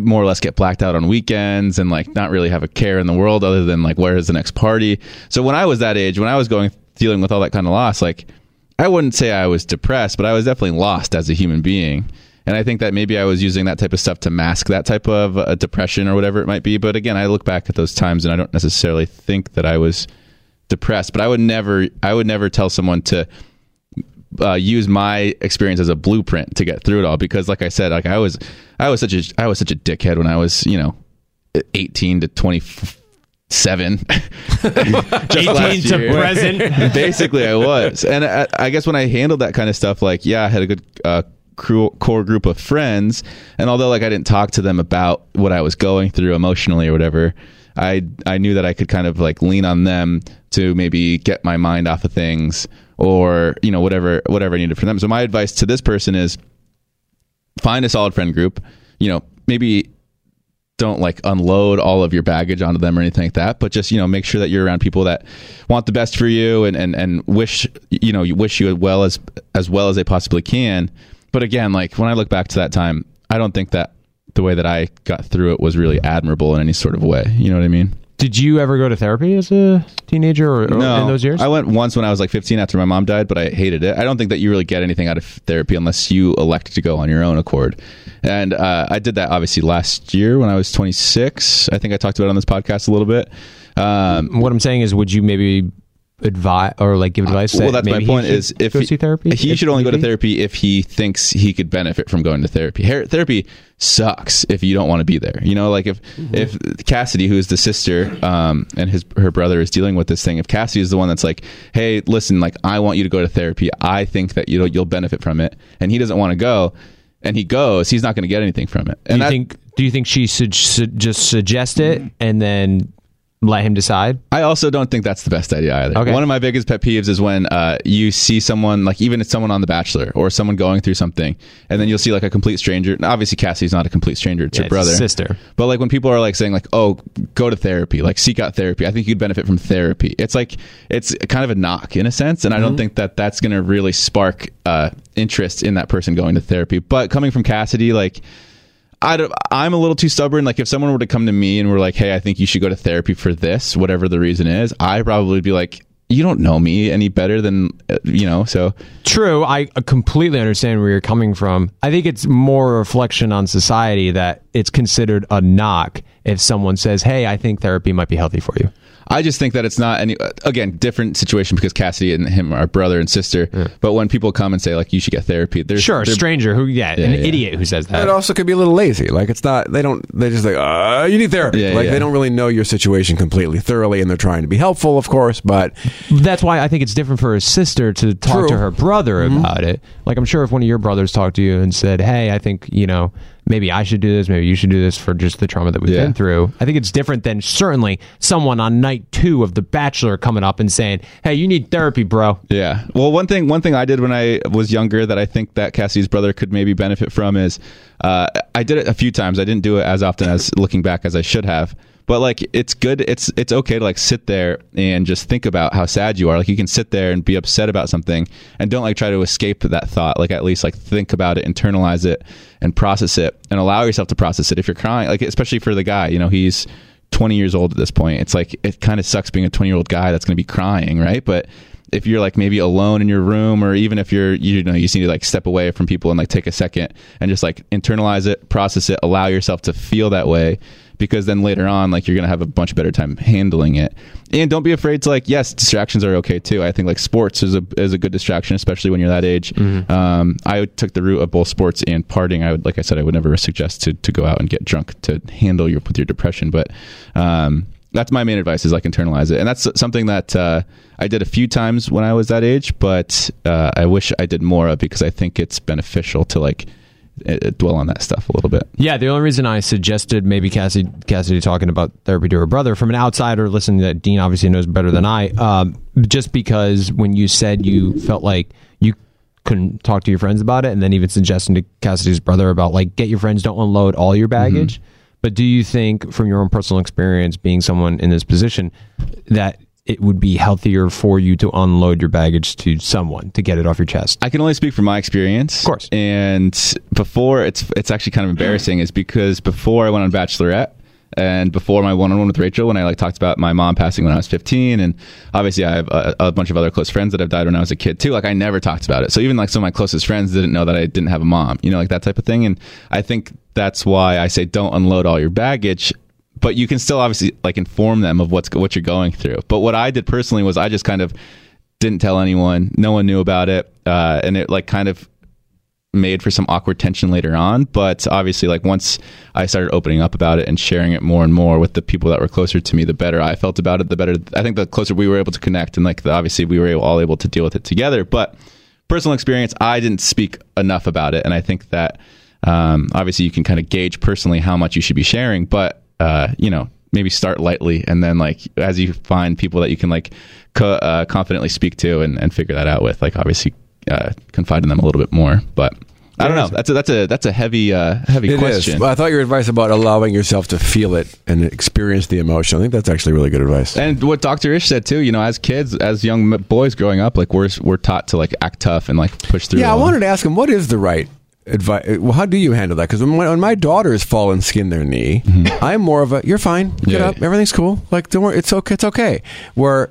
more or less get blacked out on weekends and like not really have a care in the world other than like where is the next party. So when I was that age, when I was going dealing with all that kind of loss, like I wouldn't say I was depressed, but I was definitely lost as a human being. And I think that maybe I was using that type of stuff to mask that type of uh, depression or whatever it might be. But again, I look back at those times and I don't necessarily think that I was depressed. But I would never, I would never tell someone to uh, use my experience as a blueprint to get through it all. Because, like I said, like I was, I was such a, I was such a dickhead when I was, you know, eighteen to twenty seven. 18 to present. Basically, I was, and I, I guess when I handled that kind of stuff, like yeah, I had a good uh, core group of friends, and although like I didn't talk to them about what I was going through emotionally or whatever, I I knew that I could kind of like lean on them to maybe get my mind off of things or you know whatever whatever I needed for them. So my advice to this person is find a solid friend group. You know, maybe don't like unload all of your baggage onto them or anything like that, but just you know make sure that you're around people that want the best for you and and and wish you know wish you as well as as well as they possibly can. But again, like when I look back to that time, I don't think that the way that I got through it was really admirable in any sort of way. You know what I mean? Did you ever go to therapy as a teenager or, or no, in those years? I went once when I was like 15 after my mom died, but I hated it. I don't think that you really get anything out of therapy unless you elect to go on your own accord. And uh, I did that obviously last year when I was 26. I think I talked about it on this podcast a little bit. Um, what I'm saying is, would you maybe advise or like give advice? well, that's my maybe he point. Is if go he, see therapy, he if should only go to therapy if he thinks he could benefit from going to therapy. Her- therapy sucks if you don't want to be there. You know, like if Mm-hmm. if Cassidy, who is the sister, um, and his her brother is dealing with this thing. If Cassidy is the one that's like, "Hey, listen, like I want you to go to therapy. I think that you know you'll benefit from it," and he doesn't want to go, and he goes, he's not going to get anything from it. Do And you that- think? Do you think she should, should just suggest it and then let him decide. I also don't think that's the best idea either. Okay. One of my biggest pet peeves is when uh, you see someone, like even if someone on The Bachelor or someone going through something, and then you'll see like a complete stranger. Now, obviously, Cassie's not a complete stranger; it's Yeah, her it's brother, sister. But like when people are like saying like, "Oh, go to therapy," like seek out therapy. I think you'd benefit from therapy. It's like it's kind of a knock in a sense, and I Mm-hmm. don't think that that's going to really spark uh, interest in that person going to therapy. But coming from Cassidy, like. I don't, I'm a little too stubborn. Like if someone were to come to me and were like, "Hey, I think you should go to therapy for this, whatever the reason is," I probably would be like, "You don't know me any better than uh, you know." So True, I completely understand where you're coming from. I think it's more a reflection on society that it's considered a knock if someone says, "Hey, I think therapy might be healthy for you." I just think that it's not any again different situation because Cassidy and him are brother and sister. But when people come and say like, "You should get therapy," there's Sure, a they're- stranger who, yeah, Yeah, an yeah. idiot who says that. It also could be a little lazy. Like it's not. They don't. They just like. Uh, you need therapy. Yeah, like yeah. they don't really know your situation completely thoroughly, and they're trying to be helpful, of course. But That's why I think it's different for a sister to talk True. to her brother about it. Like I'm sure if one of your brothers talked to you and said, "Hey, I think you know maybe I should do this, maybe you should do this for just the trauma that we've Yeah. been through." I think it's different than certainly someone on night two of The Bachelor coming up and saying, "Hey, you need therapy, bro." Yeah. Well, one thing one thing I did when I was younger that I think that Cassie's brother could maybe benefit from is uh, I did it a few times. I didn't do it as often as looking back as I should have. But like it's good. It's it's okay to like sit there and just think about how sad you are. Like you can sit there and be upset about something and don't like try to escape that thought. Like at least like think about it, internalize it, and process it, and allow yourself to process it. If you're crying, like especially for the guy, you know, he's 20 years old at this point. It's like it kind of sucks being a 20 year old guy that's going to be crying, right? But if you're like maybe alone in your room or even if you're you know you just need to like step away from people and like take a second and just like internalize it process it allow yourself to feel that way because then later on like you're gonna have a bunch better time handling it. And don't be afraid to like yes distractions are okay too. I think like sports is a is a good distraction especially when you're that age. Um, i took the route of both sports and partying. I would like i said i would never suggest to, to go out and get drunk to handle your with your depression but um, that's my main advice is like internalize it. And that's something that uh, i did a few times when i was that age but uh, i wish i did more of because i think it's beneficial to like dwell on that stuff a little bit Yeah, the only reason I suggested maybe Cassidy, Cassidy talking about therapy to her brother from an outsider listening that Dean obviously knows better than I, um, just because when you said you felt like you couldn't talk to your friends about it, and then even suggesting to Cassidy's brother about like get your friends don't unload all your baggage. But do you think, from your own personal experience, being someone in this position, that it would be healthier for you to unload your baggage to someone to get it off your chest? I can only speak from my experience. Of course. And before it's it's actually kind of embarrassing is because before I went on Bachelorette and before my one-on-one with Rachel when I like talked about my mom passing when I was 15 and obviously I have a, a bunch of other close friends that have died when I was a kid too like I never talked about it so even like some of my closest friends didn't know that I didn't have a mom you know like that type of thing and I think that's why I say don't unload all your baggage but you can still obviously like inform them of what's what you're going through. But what I did personally was I just kind of didn't tell anyone. No one knew about it, uh, and it like kind of made for some awkward tension later on. But obviously, like once I started opening up about it and sharing it more and more with the people that were closer to me, the better I felt about it. The better I think the closer we were able to connect, and like the, obviously we were able, all able to deal with it together. But personal experience, I didn't speak enough about it, and I think that um, obviously you can kind of gauge personally how much you should be sharing, but uh, you know maybe start lightly and then like as you find people that you can like co- uh, confidently speak to and, and figure that out with like obviously uh, confide in them a little bit more but I don't know. That's a that's a that's a heavy uh, heavy It question. Well, I thought your advice about allowing yourself to feel it and experience the emotion. I think that's actually really good advice. And what Dr. Ish said too, you know, as kids, as young boys growing up, like we're we're taught to like act tough and like push through. Yeah, I wanted to ask him what is the right advice. Well, how do you handle that? Because when, my- when my daughters fall and skin their knee, I'm more of a "you're fine, get Mm-hmm. Yeah. up, everything's cool." Like, don't worry, it's okay, it's okay. Where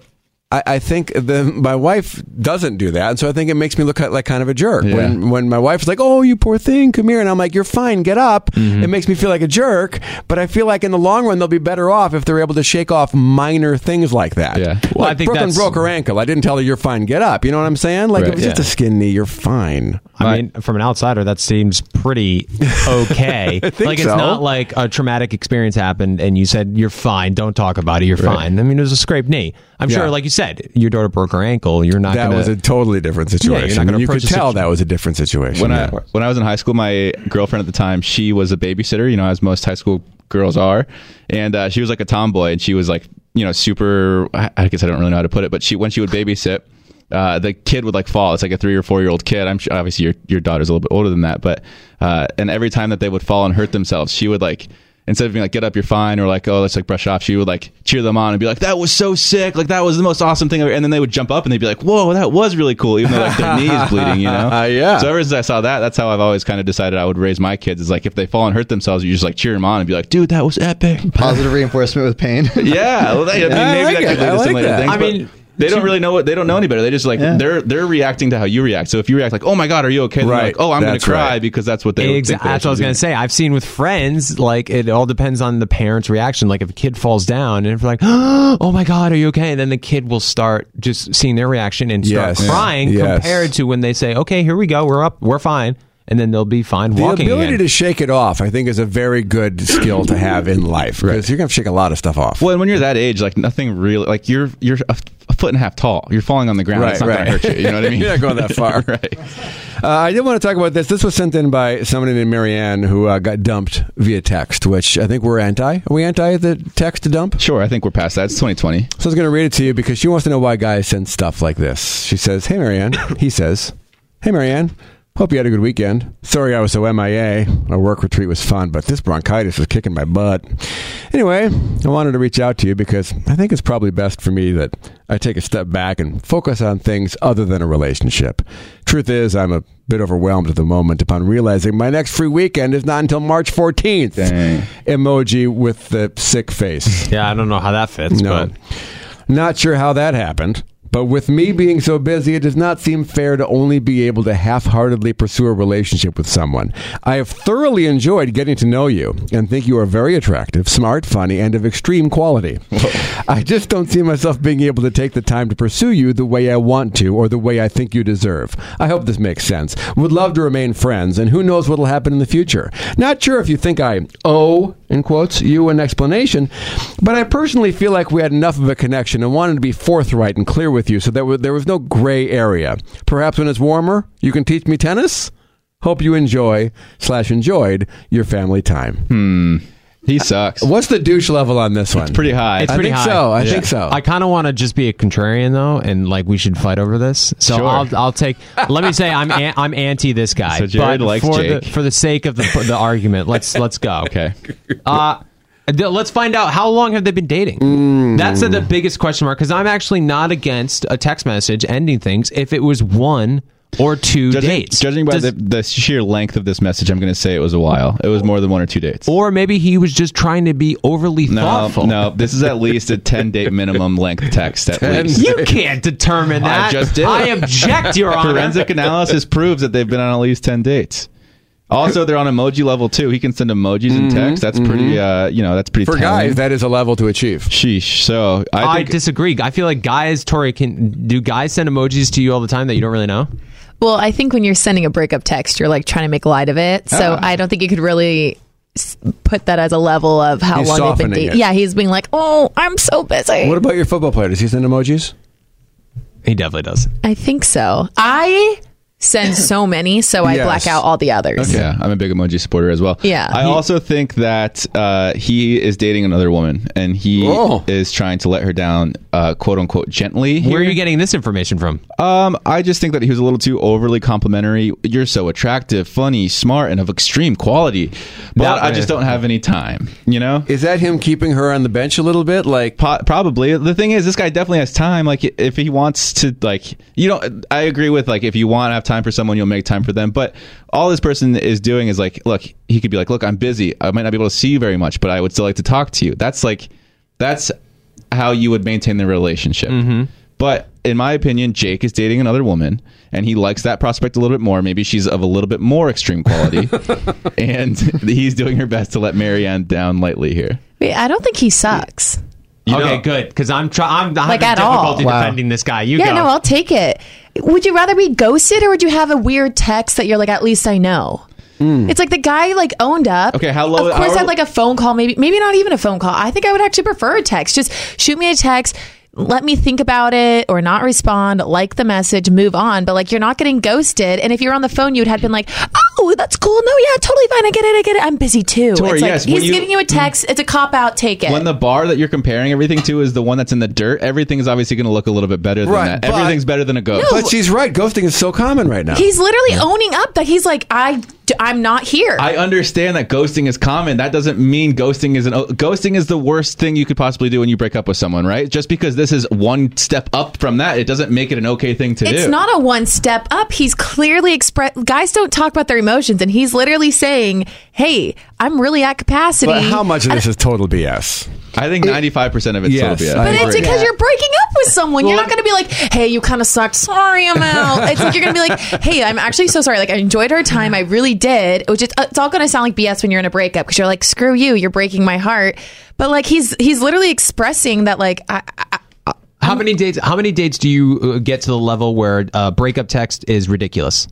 I, I think the my wife doesn't do that, and so I think it makes me look like kind of a jerk. Yeah. When when my wife's like, "Oh, you poor thing, come here," and I'm like, "You're fine, get up," Mm-hmm. it makes me feel like a jerk. But I feel like in the long run, they'll be better off if they're able to shake off minor things like that. Yeah. Well, I like think Brooklyn that's- broke her ankle. I didn't tell her you're fine, get up. You know what I'm saying? Like Right. it was just a skin knee, you're fine. I mean, from an outsider, that seems pretty okay. I think like it's not like a traumatic experience happened and you said you're fine, don't talk about it, you're Right. fine. I mean, it was a scraped knee. I'm Yeah. sure, like you said, your daughter broke her ankle. You're not that gonna. was a totally different situation. you're not gonna you could tell situ- that was a different situation. when yeah. I when I was in high school, my girlfriend at the time, she was a babysitter, you know, as most high school girls are, and uh, she was like a tomboy, and she was like you know, super. I I guess I don't really know how to put it, but she when she would babysit, uh, the kid would like fall. It's like a three or four year old kid. I'm sure obviously your your daughter's a little bit older than that, but uh, and every time that they would fall and hurt themselves, she would like. Instead of being like, get up, you're fine, or like, oh, let's like brush off, she would like cheer them on and be like, that was so sick. Like, that was the most awesome thing ever. And then they would jump up and they'd be like, whoa, that was really cool, even though like their knee is bleeding, you know? Yeah. So ever since I saw that, that's how I've always kind of decided I would raise my kids is like, if they fall and hurt themselves, you just like cheer them on and be like, dude, that was epic. Positive reinforcement with pain. Yeah, well, they, I mean, I maybe like that it. could lead to like similar that. things. I but mean, they don't really know what they don't know any better. They just like Yeah. they're they're reacting to how you react. So if you react like, "Oh my god, are you okay?" They're Right. like, "Oh, I'm going to cry right. because that's what they." would think Exactly. they That's what I was going to say. I've seen with friends, like it all depends on the parent's reaction. Like if a kid falls down and if they're like, "Oh my god, are you okay?" and then the kid will start just seeing their reaction and start Yes. crying Yes. compared to when they say, "Okay, here we go, we're up, we're fine," and then they'll be fine The walking ability again. to shake it off, I think, is a very good skill to have in life because you're going to shake a lot of stuff off. Well, and when you're that age, like nothing really, like you're you're a, a foot and a half tall. You're falling on the ground. Right, it's not right. going to hurt you. You know what I mean? You're not going that far. right. Uh, I did want to talk about this. This was sent in by somebody named Marianne who uh, got dumped via text, which I think we're anti. Are we anti the text dump? Sure, I think we're past that. It's 2020. So I was going to read it to you because she wants to know why guys send stuff like this. She says, Hey, Marianne. he says, Hey, Marianne. Hope you had a good weekend. Sorry I was so MIA. Our work retreat was fun, but this bronchitis was kicking my butt. Anyway, I wanted to reach out to you because I think it's probably best for me that I take a step back and focus on things other than a relationship. Truth is, I'm a bit overwhelmed at the moment upon realizing my next free weekend is not until March 14th. Emoji with the sick face. yeah, I don't know how that fits, No. but Not sure how that happened. But with me being so busy, it does not seem fair to only be able to half heartedly pursue a relationship with someone. I have thoroughly enjoyed getting to know you and think you are very attractive, smart, funny, and of extreme quality. I just don't see myself being able to take the time to pursue you the way I want to or the way I think you deserve. I hope this makes sense. Would love to remain friends, and who knows what'll happen in the future. Not sure if you think I owe, in quotes, you an explanation, but I personally feel like we had enough of a connection and wanted to be forthright and clear with you so that there was no gray area. Perhaps when it's warmer, you can teach me tennis? Hope you enjoy, slash enjoyed, your family time. Hmm. He sucks. What's the douche level on this one? It's pretty high. It's I pretty think high. so. I Yeah. think so. I kind of want to just be a contrarian though, and like we should fight over this. So Sure. I'll I'll take. let me say I'm an, I'm anti this guy. So Jared but likes for Jake. the for the sake of the the argument. Let's let's go. Okay. Uh, th- let's find out how long have they been dating. Mm. That's the, the biggest question mark because I'm actually not against a text message ending things if it was one or two Judging, dates. judging by Does- the, the sheer length of this message, I'm going to say it was a while. It was more than one or two dates. or maybe he was just trying to be overly No, thoughtful. no, this is at least a 10 date minimum length text at 10 least. You can't determine that. I just did. I object, Your Honor. Forensic analysis proves that they've been on at least 10 dates. Also, they're on emoji level too. He can send emojis and text. That's pretty, uh, you know, that's pretty For telling. guys, that is a level to achieve. Sheesh. So I I, think disagree. I feel like guys, Tori, can do guys send emojis to you all the time that you don't really know? Well, I think when you're sending a breakup text, you're like trying to make light of it. So Ah. I don't think you could really s- put that as a level of how He's long they've been softening dating. Yeah, he's being like, "Oh, I'm so busy." What about your football player? Does he send emojis? He definitely does. I think so. I send so many, so I Yes. black out all the others. Yeah, I'm a big emoji supporter as well. Yeah. I also think that uh, he is dating another woman, and he Oh. is trying to let her down, uh, quote unquote, gently. Where are here. you getting this information from? Um, I just think that he was a little too overly complimentary. You're so attractive, funny, smart, and of extreme quality, but That- I just don't have any time. You know. Is that him keeping her on the bench a little bit? Like, Po- probably the thing is this guy definitely has time like if he wants to like you know i agree with like if you want to have time for someone you'll make time for them. But all this person is doing is like look he could be like look i'm busy. I might not be able to see you very much but i would still like to talk to you. That's like that's how you would maintain the relationship. Mm-hmm. But in my opinion jake is dating another woman and he likes that prospect a little bit more. Maybe she's of a little bit more extreme quality and he's doing her best to let marianne down lightly here. Wait, I don't think he sucks. You okay, know- good. Because I'm trying. I'm Like, having at all. difficulty Wow. defending this guy. You go. yeah, go. no, I'll take it. Would you rather be ghosted or would you have a weird text that you're like, at least I know? Hmm. It's like the guy like owned up. Okay, how low- Of course, I'd like a phone call, maybe maybe not even a phone call. I think I would actually prefer a text. Just shoot me a text. Let me think about it or not respond, like the message, move on. But like, you're not getting ghosted. And if you're on the phone, you'd have been like, oh, that's cool. No, yeah, totally fine. I get it. I get it. I'm busy too. Tori, it's like, yes, when he's you- giving you a text. It's a cop out. Take it. When the bar that you're comparing everything to is the one that's in the dirt, everything is obviously going to look a little bit better than Right, that. Everything's better than a ghost. But she's right. Ghosting is so common right now. He's literally owning up that he's like, I, I'm not here. I understand that ghosting is common. That doesn't mean ghosting is an ghosting is the worst thing you could possibly do when you break up with someone, right? Just because this is one step up from that, it doesn't make it an okay thing to it's do. It's not a one step up. He's clearly express. Guys don't talk about their emotions, and he's literally saying, "Hey, I'm really at capacity." But how much of this is total BS? I think 95% of it's Yes, total BS. But it's agree. because you're breaking up with someone. you're not going to be like, "Hey, you kind of sucked. Sorry, I'm out." It's like you're going to be like, "Hey, I'm actually so sorry. Like, I enjoyed our time. I really did." Which is, it's all going to sound like BS when you're in a breakup because you're like, "Screw you. You're breaking my heart." But like, he's he's literally expressing that like, I, I, How many dates? How many dates do you uh, get to the level where uh, breakup text is ridiculous?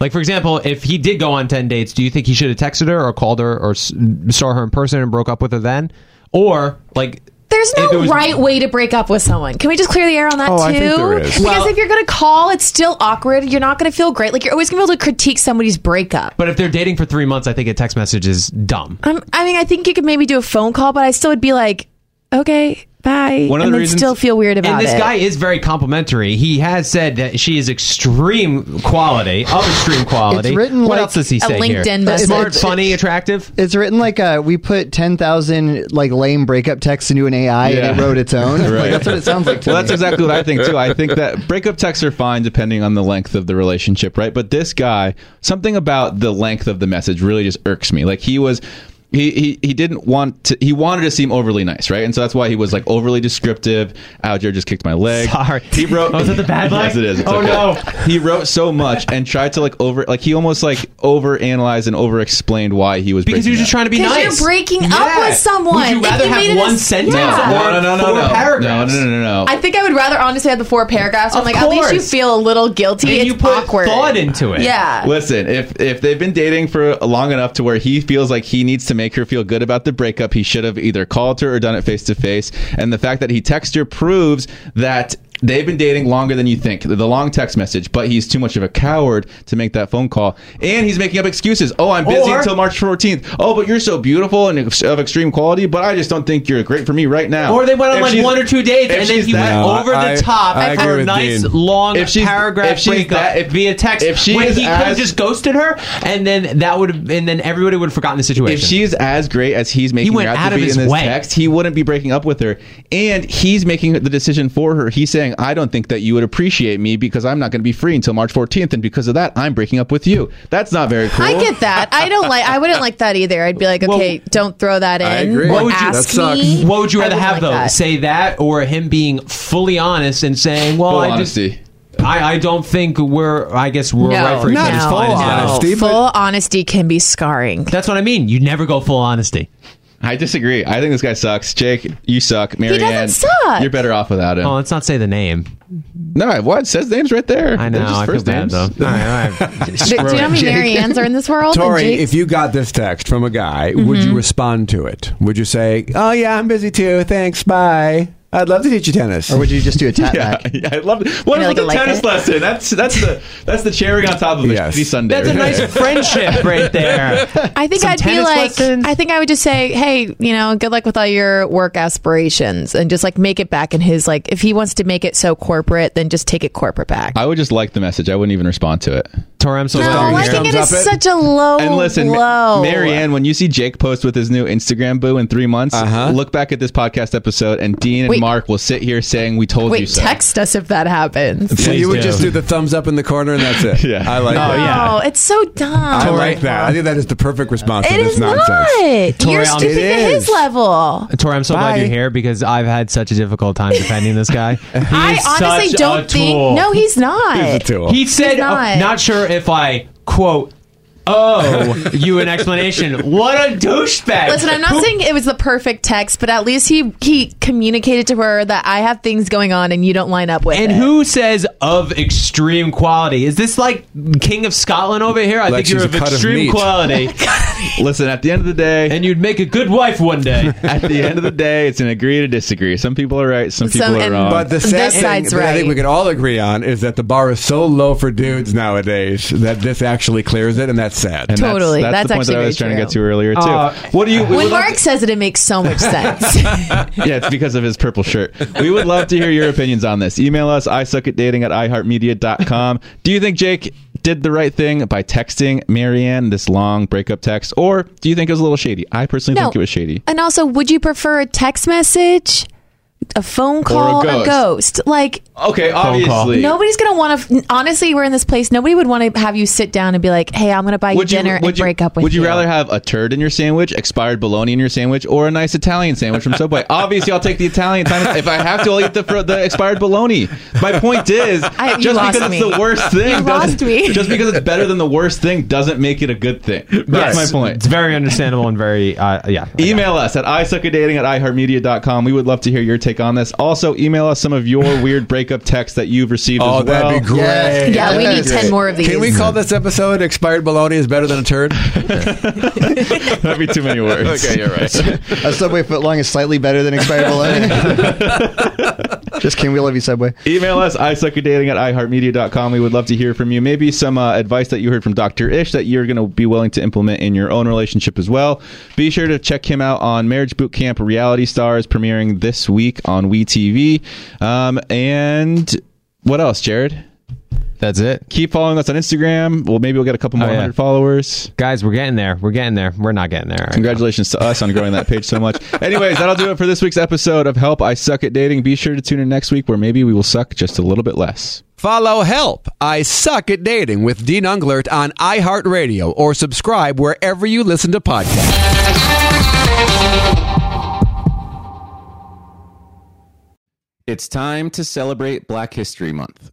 Like, for example, if he did go on ten dates, do you think he should have texted her or called her or saw her in person and broke up with her then? Or like, There's no was- right way to break up with someone. Can we just clear the air on that Oh, too? I think there is. Because Well- if you're going to call, it's still awkward. You're not going to feel great. Like you're always going to be able to critique somebody's breakup. but if they're dating for three months, I think a text message is dumb. I'm, I mean, I think you could maybe do a phone call, but I still would be like, okay, bye, One of and the reasons- still feel weird about it. and this it. guy is very complimentary. He has said that she is extreme quality, of extreme quality. It's written what like else does he a say here? LinkedIn message. Smart, It's- funny, attractive. It's written like uh, we put ten thousand like lame breakup texts into an AI and it wrote its own. Like, that's what it sounds like. To well, me. that's exactly what I think too. I think that breakup texts are fine depending on the length of the relationship, right? But this guy, something about the length of the message really just irks me. Like he was. He, he, he didn't want to he wanted to seem overly nice right and so that's why he was like overly descriptive Alger just kicked my leg Sorry. he wrote Oh, is that the bad leg? yes it is It's Oh, okay. no. he wrote so much and tried to like over like he almost like over analyzed and over explained why he was Because he was just up. trying to be nice. you're breaking up with someone. Would you If rather you have made one a- sentence Yeah. or no no no four no paragraphs? no no no no no I think I would rather honestly have the four paragraphs. I'm Of like, at least you feel a little guilty. And it's you put awkward. thought into it. Yeah. Listen, if if they've been dating for long enough to where he feels like he needs to make her feel good about the breakup, he should have either called her or done it face to face. And the fact that he texted her proves that they've been dating longer than you think. The long text message, but he's too much of a coward to make that phone call. And he's making up excuses. Oh, I'm busy Or- until March 14th. Oh, but you're so beautiful and of extreme quality, but I just don't think you're great for me right now. Or they went on If like one or two dates, and then he that- went over I- the top I agree for a nice Dean. long If she's- paragraph if she's breakup that- if- via text. if she when is he could have just ghosted her, and then that would have, and then everybody would have forgotten the situation. If she's as great as he's making went her out out to of be his in this way. text, he wouldn't be breaking up with her. And he's making the decision for her. He's saying, "I don't think that you would appreciate me because I'm not going to be free until March 14th, and because of that, I'm breaking up with you." That's not very cool. I get that. I don't like. I wouldn't like that either. I'd be like, okay, don't throw that in. I agree. What would you- ask that me. what would you rather wouldn't have like though? that. Say that, or him being fully honest and saying, "Well, Full I just, honesty. I, I don't think we're. I guess we're No, right for each not other's full fine as well." honesty. but- Full honesty can be scarring. That's what I mean. You never go full honesty. I disagree. I think this guy sucks. Jake, you suck. Marianne, doesn't suck. You're better off without him. Oh, let's not say the name. no, what? It says names right there. I know. They're just I feel first bad names. though. All right, all right. Do, do you know how many Marianne's are in this world? Tori, And Jake's- if you got this text from a guy, would Mm-hmm. you respond to it? Would you say, "Oh yeah, I'm busy too. Thanks, bye. I'd love to teach you tennis." or would you just do a tap Yeah, back? yeah, I love it. What You know, about the like a tennis like lesson? That's that's the that's the cherry on top of a Yes. shitty Sunday. That's a nice friendship right there. I think Some I'd be like, lessons. I think I would just say, hey, you know, good luck with all your work aspirations, and just like make it back in his like. If he wants to make it so corporate, then just take it corporate back. I would just like the message. I wouldn't even respond to it. Tori, I'm so no, glad you're liking it is it. such a low And listen, Ma- blow. Marianne, when you see Jake post with his new Instagram boo in three months, Uh-huh. look back at this podcast episode, and Dean and Wait. Mark will sit here saying, "We told you Wait, so." text us if that happens. so Please you would do. just do the thumbs up in the corner and that's it. Yeah. I like Oh, that. yeah. Oh, it's so dumb. I like that. I think that is the perfect response to It this is nonsense. not. Tori, You're I'll- stooping It to his is. level. Tori, I'm so glad Bye. you're here because I've had such a difficult time defending this guy. He I is honestly such a don't think. tool. No, he's not. He's a tool. He said, He's oh, not. not sure if I quote owe you an explanation. What a douchebag! Listen, I'm not Who- saying it was the perfect text, but at least he he communicated to her that I have things going on and you don't line up with And it. who says of extreme quality? Is this like King of Scotland over here? I Like think you're she's of a cut of extreme meat. quality. Listen, at the end of the day, and you'd make a good wife one day. at the end of the day, it's an agree to disagree. Some people are right, some people are and- wrong. But the sad This thing side's that I think right. we can all agree on is that the bar is so low for dudes nowadays that this actually clears it, and that's sad. And Totally. That's, That's the point that I was trying very to get to earlier too. Uh, what do you? we when would love Mark says it, it makes so much sense. yeah, it's because of his purple shirt. We would love to hear your opinions on this. Email us. I suck at dating at iheartmedia.com. Do you think Jake did the right thing by texting Marianne this long breakup text, or do you think it was a little shady? I personally No. think it was shady. and also, would you prefer a text message, a phone call, ghost. ghost? Like Okay, obviously. nobody's gonna want to. Honestly, we're in this place. Nobody would want to have you sit down and be like, "Hey, I'm gonna buy you Would you, dinner would and you, break up with would you you." rather have a turd in your sandwich, expired bologna in your sandwich, or a nice Italian sandwich from Subway? Obviously, I'll take the Italian. Time if I have to, I'll eat the fr- the expired bologna. My point is, I- you just lost because me. it's the worst thing, You doesn't- lost me. just because it's better than the worst thing, doesn't make it a good thing. That's my point. It's very understandable and very uh, yeah. Email us at isuckatdating at iheartmedia.com. We would love to hear your take on this. Also, email us some of your weird breakup texts that you've received Oh, as well. that'd be great. Yes. Yeah, we need Yes. ten more of these. Can we call this episode "Expired Bologna is better than a turd"? That'd be too many words. Okay, you're right. A Subway footlong is slightly better than expired bologna. Just kidding. We love you, Subway. Email us, isuckatdating at iheartmedia.com. We would love to hear from you. Maybe some uh, advice that you heard from Dr. Ish that you're going to be willing to implement in your own relationship as well. Be sure to check him out on Marriage Boot Camp Reality Stars, premiering this week on WeTV. Um, and what else, Jared? That's it. Keep following us on Instagram. Well, maybe we'll get a couple oh, more Oh, yeah. hundred followers. Guys, we're getting there. We're getting there. We're not getting there. right now. Congratulations to us on growing that page so much. Anyways, that'll do it for this week's episode of Help I Suck at Dating. Be sure to tune in next week where maybe we will suck just a little bit less. Follow Help I Suck at Dating with Dean Unglert on iHeartRadio or subscribe wherever you listen to podcasts. It's time to celebrate Black History Month